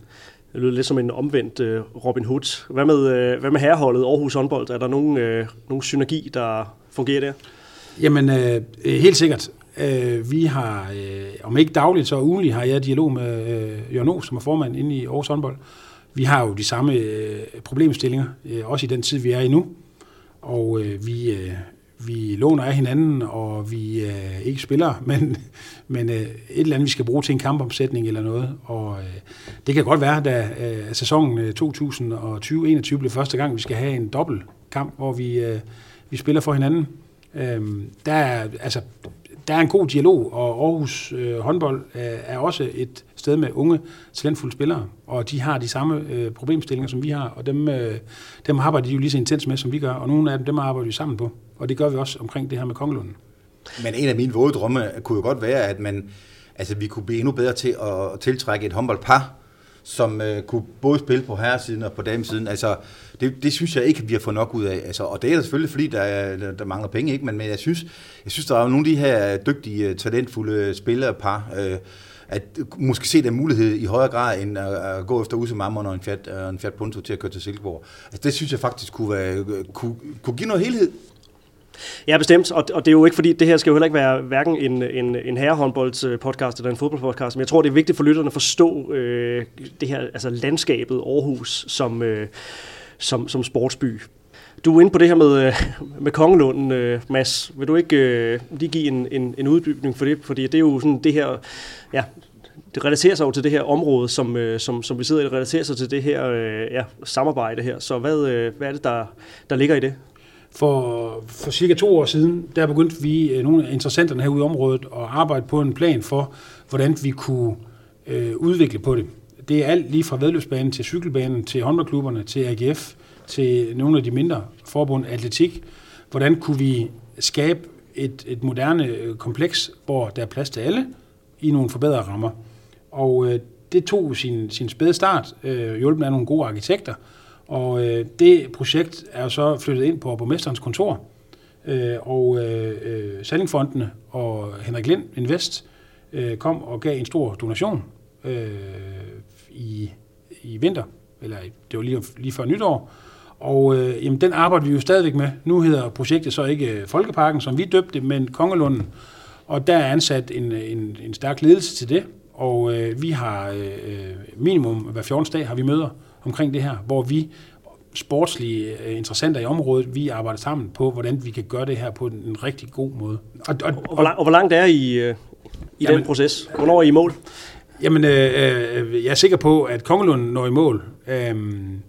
Det lyder lidt som en omvendt øh, Robin Hood. Hvad med, øh, hvad med herreholdet Aarhus håndbold? Er der nogen, øh, nogen synergi, der fungerer der? Jamen, øh, øh helt sikkert. Øh, vi har, øh, om ikke dagligt, så ugenligt, har jeg dialog med øh, Jørgen o, som er formand inde i Aarhus håndbold. Vi har jo de samme øh, problemstillinger, øh, også i den tid, vi er i nu. Og øh, vi, øh, vi låner af hinanden, og vi øh, ikke spiller, men, men øh, et eller andet, vi skal bruge til en kampomsætning eller noget. Og øh, det kan godt være, da øh, sæsonen øh, 2020-21 blev første gang, vi skal have en dobbelt kamp, hvor vi, øh, vi spiller for hinanden. Øh, der, er, altså, der er en god dialog, og Aarhus øh, håndbold øh, er også et sted med unge, talentfulde spillere, og de har de samme øh, problemstillinger, som vi har, og dem, øh, dem arbejder de jo lige så intens med, som vi gør, og nogle af dem, dem arbejder vi sammen på, og det gør vi også omkring det her med Kongelunden. Men en af mine våde drømme kunne jo godt være, at man, altså, vi kunne blive endnu bedre til at tiltrække et håndboldpar, som øh, kunne både spille på herresiden og på damesiden. Altså, det, det synes jeg ikke, vi har fået nok ud af. Altså, og det er selvfølgelig, fordi der, er, der mangler penge, ikke? Men, men jeg, synes, jeg synes, der er nogle af de her dygtige, øh, talentfulde spillere par, øh, at måske se den mulighed i højere grad, end at, at gå efter Use Mammon og en Fiat, en Fiat Punto til at køre til Silkeborg. Altså, det synes jeg faktisk kunne, være, øh, kunne, kunne give noget helhed. Ja, bestemt, og, og det er jo ikke fordi, det her skal jo heller ikke være hverken en, en, en herrehåndboldspodcast øh, eller en fodboldpodcast, men jeg tror, det er vigtigt for lytterne at forstå øh, det her, altså landskabet Aarhus som, øh, som, som sportsby. Du er inde på det her med, øh, med Kongelunden, øh, Mads. Vil du ikke øh, lige give en, en, en uddybning for det? Fordi det er jo sådan det her, ja, det relaterer sig jo til det her område, som, øh, som, som vi sidder i, det relaterer sig til det her øh, ja, samarbejde her. Så hvad, øh, hvad er det, der, der ligger i det? For, for cirka to år siden, der begyndte vi, øh, nogle af interessenterne herude i området, at arbejde på en plan for, hvordan vi kunne øh, udvikle på det. Det er alt lige fra vedløbsbanen til cykelbanen, til håndboldklubberne, til AGF, til nogle af de mindre forbund, atletik. Hvordan kunne vi skabe et, et moderne øh, kompleks, hvor der er plads til alle, i nogle forbedrede rammer. Og øh, det tog sin, sin spæde start, øh, hjulpet af nogle gode arkitekter, og øh, det projekt er så flyttet ind på borgmesterens kontor, øh, og øh, øh, Sallingfondene og Henrik Lind Invest øh, kom og gav en stor donation øh, i, i vinter, eller det var lige, lige før nytår, og øh, jamen, den arbejder vi jo stadigvæk med. Nu hedder projektet så ikke øh, Folkeparken, som vi døbte, men Kongelunden. Og der er ansat en, en, en stærk ledelse til det, og øh, vi har øh, øh minimum hver 14. dag har vi møder omkring det her, hvor vi sportslige øh, interessenter i området, vi arbejder sammen på, hvordan vi kan gøre det her på en, rigtig god måde. Og, og, og, og, hvor, lang, og hvor langt er I øh, i jamen, den proces? Hvornår er I i mål? Jamen, øh, øh, jeg er sikker på, at Kongelund når i mål. Øhm,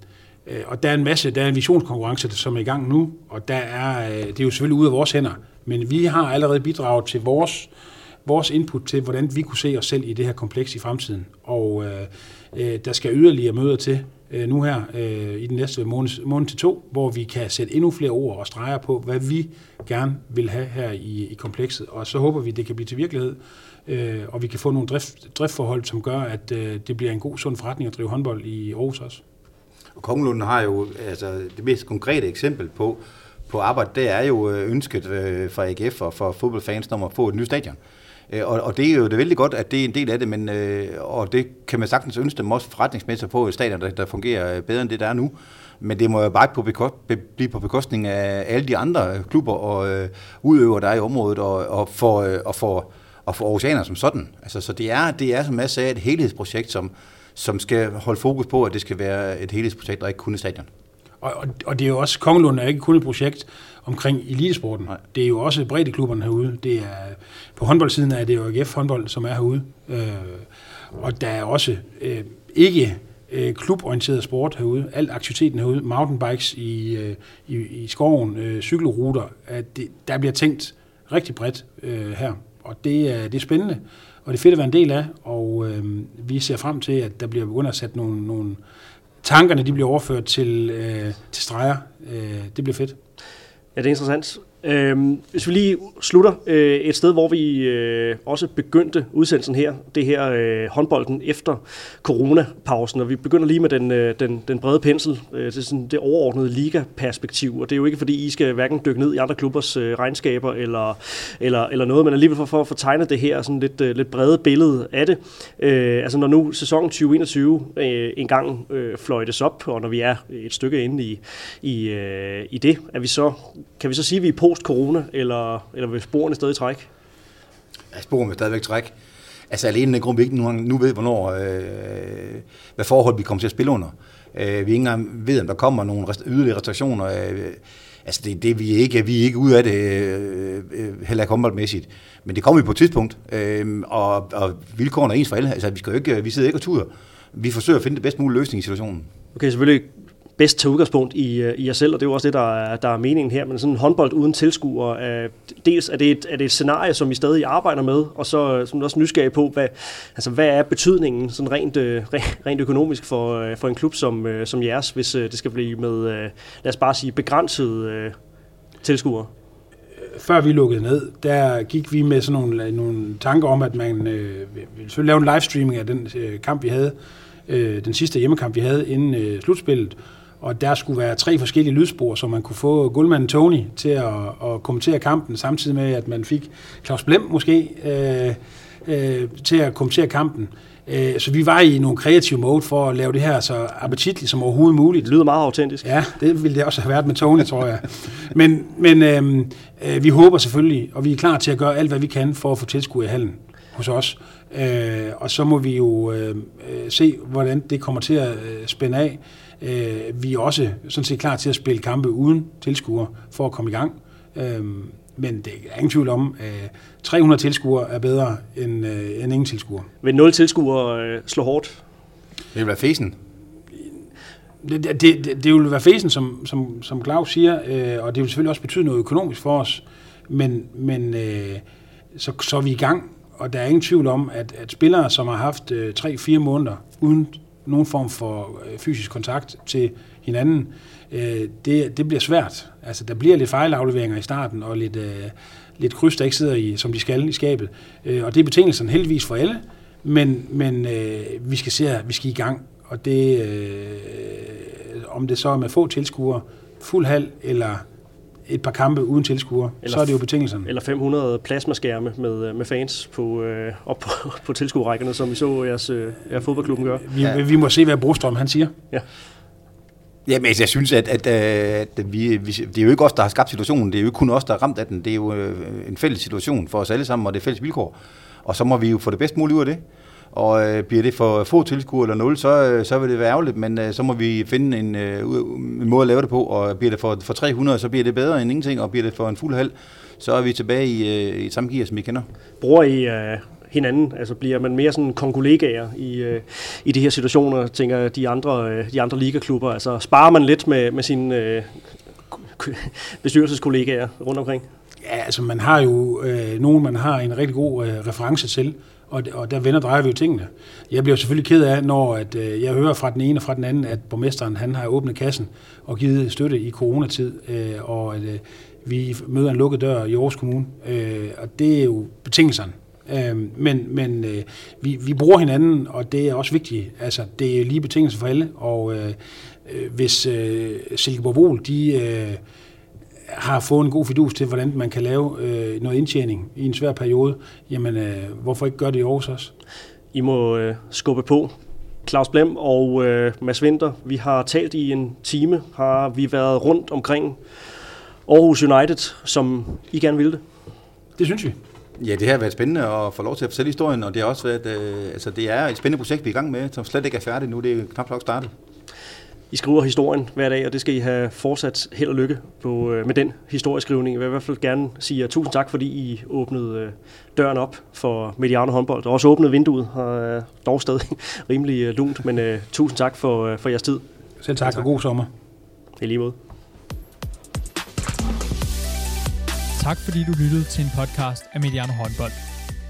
øh, og der er en masse, der er en visionskonkurrence, som er i gang nu, og der er, øh, det er jo selvfølgelig ude af vores hænder, men vi har allerede bidraget til vores, vores input til, hvordan vi kunne se os selv i det her kompleks i fremtiden. Og øh, der skal yderligere møder til øh, nu her øh, i den næste måned, måned til to, hvor vi kan sætte endnu flere ord og streger på, hvad vi gerne vil have her i, i komplekset. Og så håber vi, det kan blive til virkelighed, øh, og vi kan få nogle drift, driftforhold, som gør, at øh, det bliver en god, sund forretning at drive håndbold i Aarhus også. Og Kongelunden har jo altså, det mest konkrete eksempel på, på arbejde, det er jo øh, ønsket øh, fra AGF og for fodboldfans om at få et nyt stadion. Øh, Øh, og, og det er jo det er vældig godt, at det er en del af det, men, øh, og det kan man sagtens ønske dem også forretningsmæssigt på et stadion, der, der fungerer øh, bedre end det, der er nu. Men det må jo bare på bekost, blive på bekostning af alle de andre øh, klubber og øh, udøvere, der er i området, og, og for, øh, og for, og for oceaner som sådan. Altså, så det er, det er, som jeg sagde, et helhedsprojekt, som, som skal holde fokus på, at det skal være et helhedsprojekt, og ikke kun et stadion. Og, og, og det er jo også, Kongelund er ikke kun et projekt omkring elitesporten. Nej. Det er jo også breddeklubberne herude. Det er, på håndboldsiden er det jo AGF håndbold, som er herude. Øh, og der er også øh, ikke øh, kluborienteret sport herude. Alt aktiviteten herude. Mountainbikes i, øh, i, i skoven, øh, cykelruter. At det, der bliver tænkt rigtig bredt øh, her. Og det er, det er spændende. og det er fedt at være en del af, og øh, vi ser frem til, at der bliver begyndt at sætte nogle, nogle tankerne, de bliver overført til, øh, til streger. Øh, det bliver fedt. Ja, det er interessant. Øhm, hvis vi lige slutter øh, et sted, hvor vi øh, også begyndte udsendelsen her, det her øh, håndbolden efter coronapausen, og vi begynder lige med den, øh, den, den brede pensel, øh, det, sådan det overordnede liga-perspektiv, og det er jo ikke fordi, I skal hverken dykke ned i andre klubbers øh, regnskaber eller, eller, eller noget, men alligevel for, for at få tegnet det her sådan lidt, øh, lidt brede billede af det. Øh, altså når nu sæsonen 2021 øh, engang øh, fløjtes op, og når vi er et stykke inde i, i, øh, i det, er vi så, kan vi så sige, at vi er post-corona, eller, eller vil sporene stadig trække? Ja, sporene vil stadigvæk trække. Altså alene den grund, vi ikke nu, nu ved, hvornår, øh, hvad forhold vi kommer til at spille under. Øh, vi ikke engang ved, om der kommer nogle rest, yderligere restriktioner. Øh, altså det, det vi ikke, vi er ikke ude af det, øh, heller ikke håndboldmæssigt. Men det kommer vi på et tidspunkt, øh, og, og vilkårene er ens for alle. Altså vi, skal jo ikke, vi sidder ikke og tuder. Vi forsøger at finde det bedst mulige løsning i situationen. Okay, selvfølgelig bedst tage udgangspunkt i, øh, i jer selv, og det er jo også det, der er, der er meningen her, men sådan en håndbold uden tilskuere, øh, dels er det, et, er det et scenarie, som vi stadig arbejder med, og så øh, som du også nysgerrig på, hvad, altså, hvad er betydningen sådan rent, øh, rent økonomisk for, øh, for en klub som, øh, som jeres, hvis øh, det skal blive med, øh, lad os bare sige, begrænset øh, tilskuere? Før vi lukkede ned, der gik vi med sådan nogle, nogle tanker om, at man øh, ville lave en livestreaming af den øh, kamp, vi havde, øh, den sidste hjemmekamp, vi havde inden øh, slutspillet, og der skulle være tre forskellige lydspor, så man kunne få guldmanden Tony til at, at kommentere kampen, samtidig med, at man fik Claus Blem måske øh, øh, til at kommentere kampen. Øh, så vi var i nogle kreative mode for at lave det her så appetitligt som overhovedet muligt. Det lyder meget autentisk. Ja, det ville det også have været med Tony, tror jeg. Men, men øhm, øh, vi håber selvfølgelig, og vi er klar til at gøre alt, hvad vi kan for at få tilskud i hallen hos os. Øh, og så må vi jo øh, øh se, hvordan det kommer til at øh, spænde af. Øh, vi er også sådan set klar til at spille kampe uden tilskuere for at komme i gang. Øh, men det er ingen tvivl om, at 300 tilskuere er bedre end, øh, end ingen tilskuere. Vil 0 tilskuere øh, slå hårdt? Det vil være fesen. Det, det, det, det vil være fesen, som, som, som Claus siger, øh, og det vil selvfølgelig også betyde noget økonomisk for os, men, men øh, så, så er vi i gang, og der er ingen tvivl om, at, at spillere, som har haft øh, 3-4 måneder uden nogen form for øh, fysisk kontakt til hinanden, øh, det, det bliver svært. Altså, der bliver lidt fejlafleveringer i starten, og lidt, øh, lidt kryds, der ikke sidder i, som de skal i skabet. Øh, og det er betingelsen heldigvis for alle, men, men øh, vi skal se, vi skal i gang, og det, øh, om det så er med få tilskuere, fuld hal eller et par kampe uden tilskuere, så er det jo betingelserne. Eller 500 plasmaskærme med, med fans på, øh, op på, på tilskuerrækkerne, som vi så jeres, øh, jeres fodboldklubben gør. Vi, ja. vi må se, hvad Brostrøm han siger. Ja. Jamen, jeg synes, at, at, at vi, vi, det er jo ikke os, der har skabt situationen. Det er jo ikke kun os, der er ramt af den. Det er jo øh, en fælles situation for os alle sammen, og det er fælles vilkår. Og så må vi jo få det bedst muligt ud af det. Og øh, bliver det for få tilskuere eller nul, så, øh, så vil det være ærgerligt, men øh, så må vi finde en, øh, en måde at lave det på, og bliver det for, for 300, så bliver det bedre end ingenting, og bliver det for en fuld halv, så er vi tilbage i, øh, i samme gear, som vi kender. Bruger I øh, hinanden? Altså bliver man mere sådan konkollegaer i, øh, i de her situationer, tænker de andre, øh, de andre ligaklubber? Altså sparer man lidt med, med sine øh, bestyrelseskollegaer rundt omkring? Ja, altså man har jo øh, nogen, man har en rigtig god øh, reference til, og, og der vender drejer vi jo tingene. Jeg bliver selvfølgelig ked af, når at, øh, jeg hører fra den ene og fra den anden, at borgmesteren han har åbnet kassen og givet støtte i coronatid, øh, og at øh, vi møder en lukket dør i Aarhus Kommune. Øh, og det er jo betingelserne. Øh, men men øh, vi, vi bruger hinanden, og det er også vigtigt. Altså, det er lige betingelser for alle, og øh, øh hvis øh, Silkeborg de... Øh, har fået en god fidus til, hvordan man kan lave øh, noget indtjening i en svær periode, jamen øh, hvorfor ikke gøre det i Aarhus også? I må øh, skubbe på. Claus Blem og øh, Mads Winter, vi har talt i en time, har vi været rundt omkring Aarhus United, som I gerne ville det? Det synes vi. Ja, det har været spændende at få lov til at fortælle historien, og det har også været, øh, altså det er et spændende projekt, vi er i gang med, som slet ikke er færdigt nu, det er knap nok startet. I skriver historien hver dag, og det skal I have fortsat held og lykke på, øh, med den historieskrivning. Jeg vil i hvert fald gerne sige jer tusind tak, fordi I åbnede øh, døren op for Mediano håndbold, og også åbnede vinduet, og dog stadig rimelig øh, lunt, men uh, tusind tak for, for jeres tid. Selv tak, tak. og god sommer. I lige måde. Tak fordi du lyttede til en podcast af Mediano håndbold.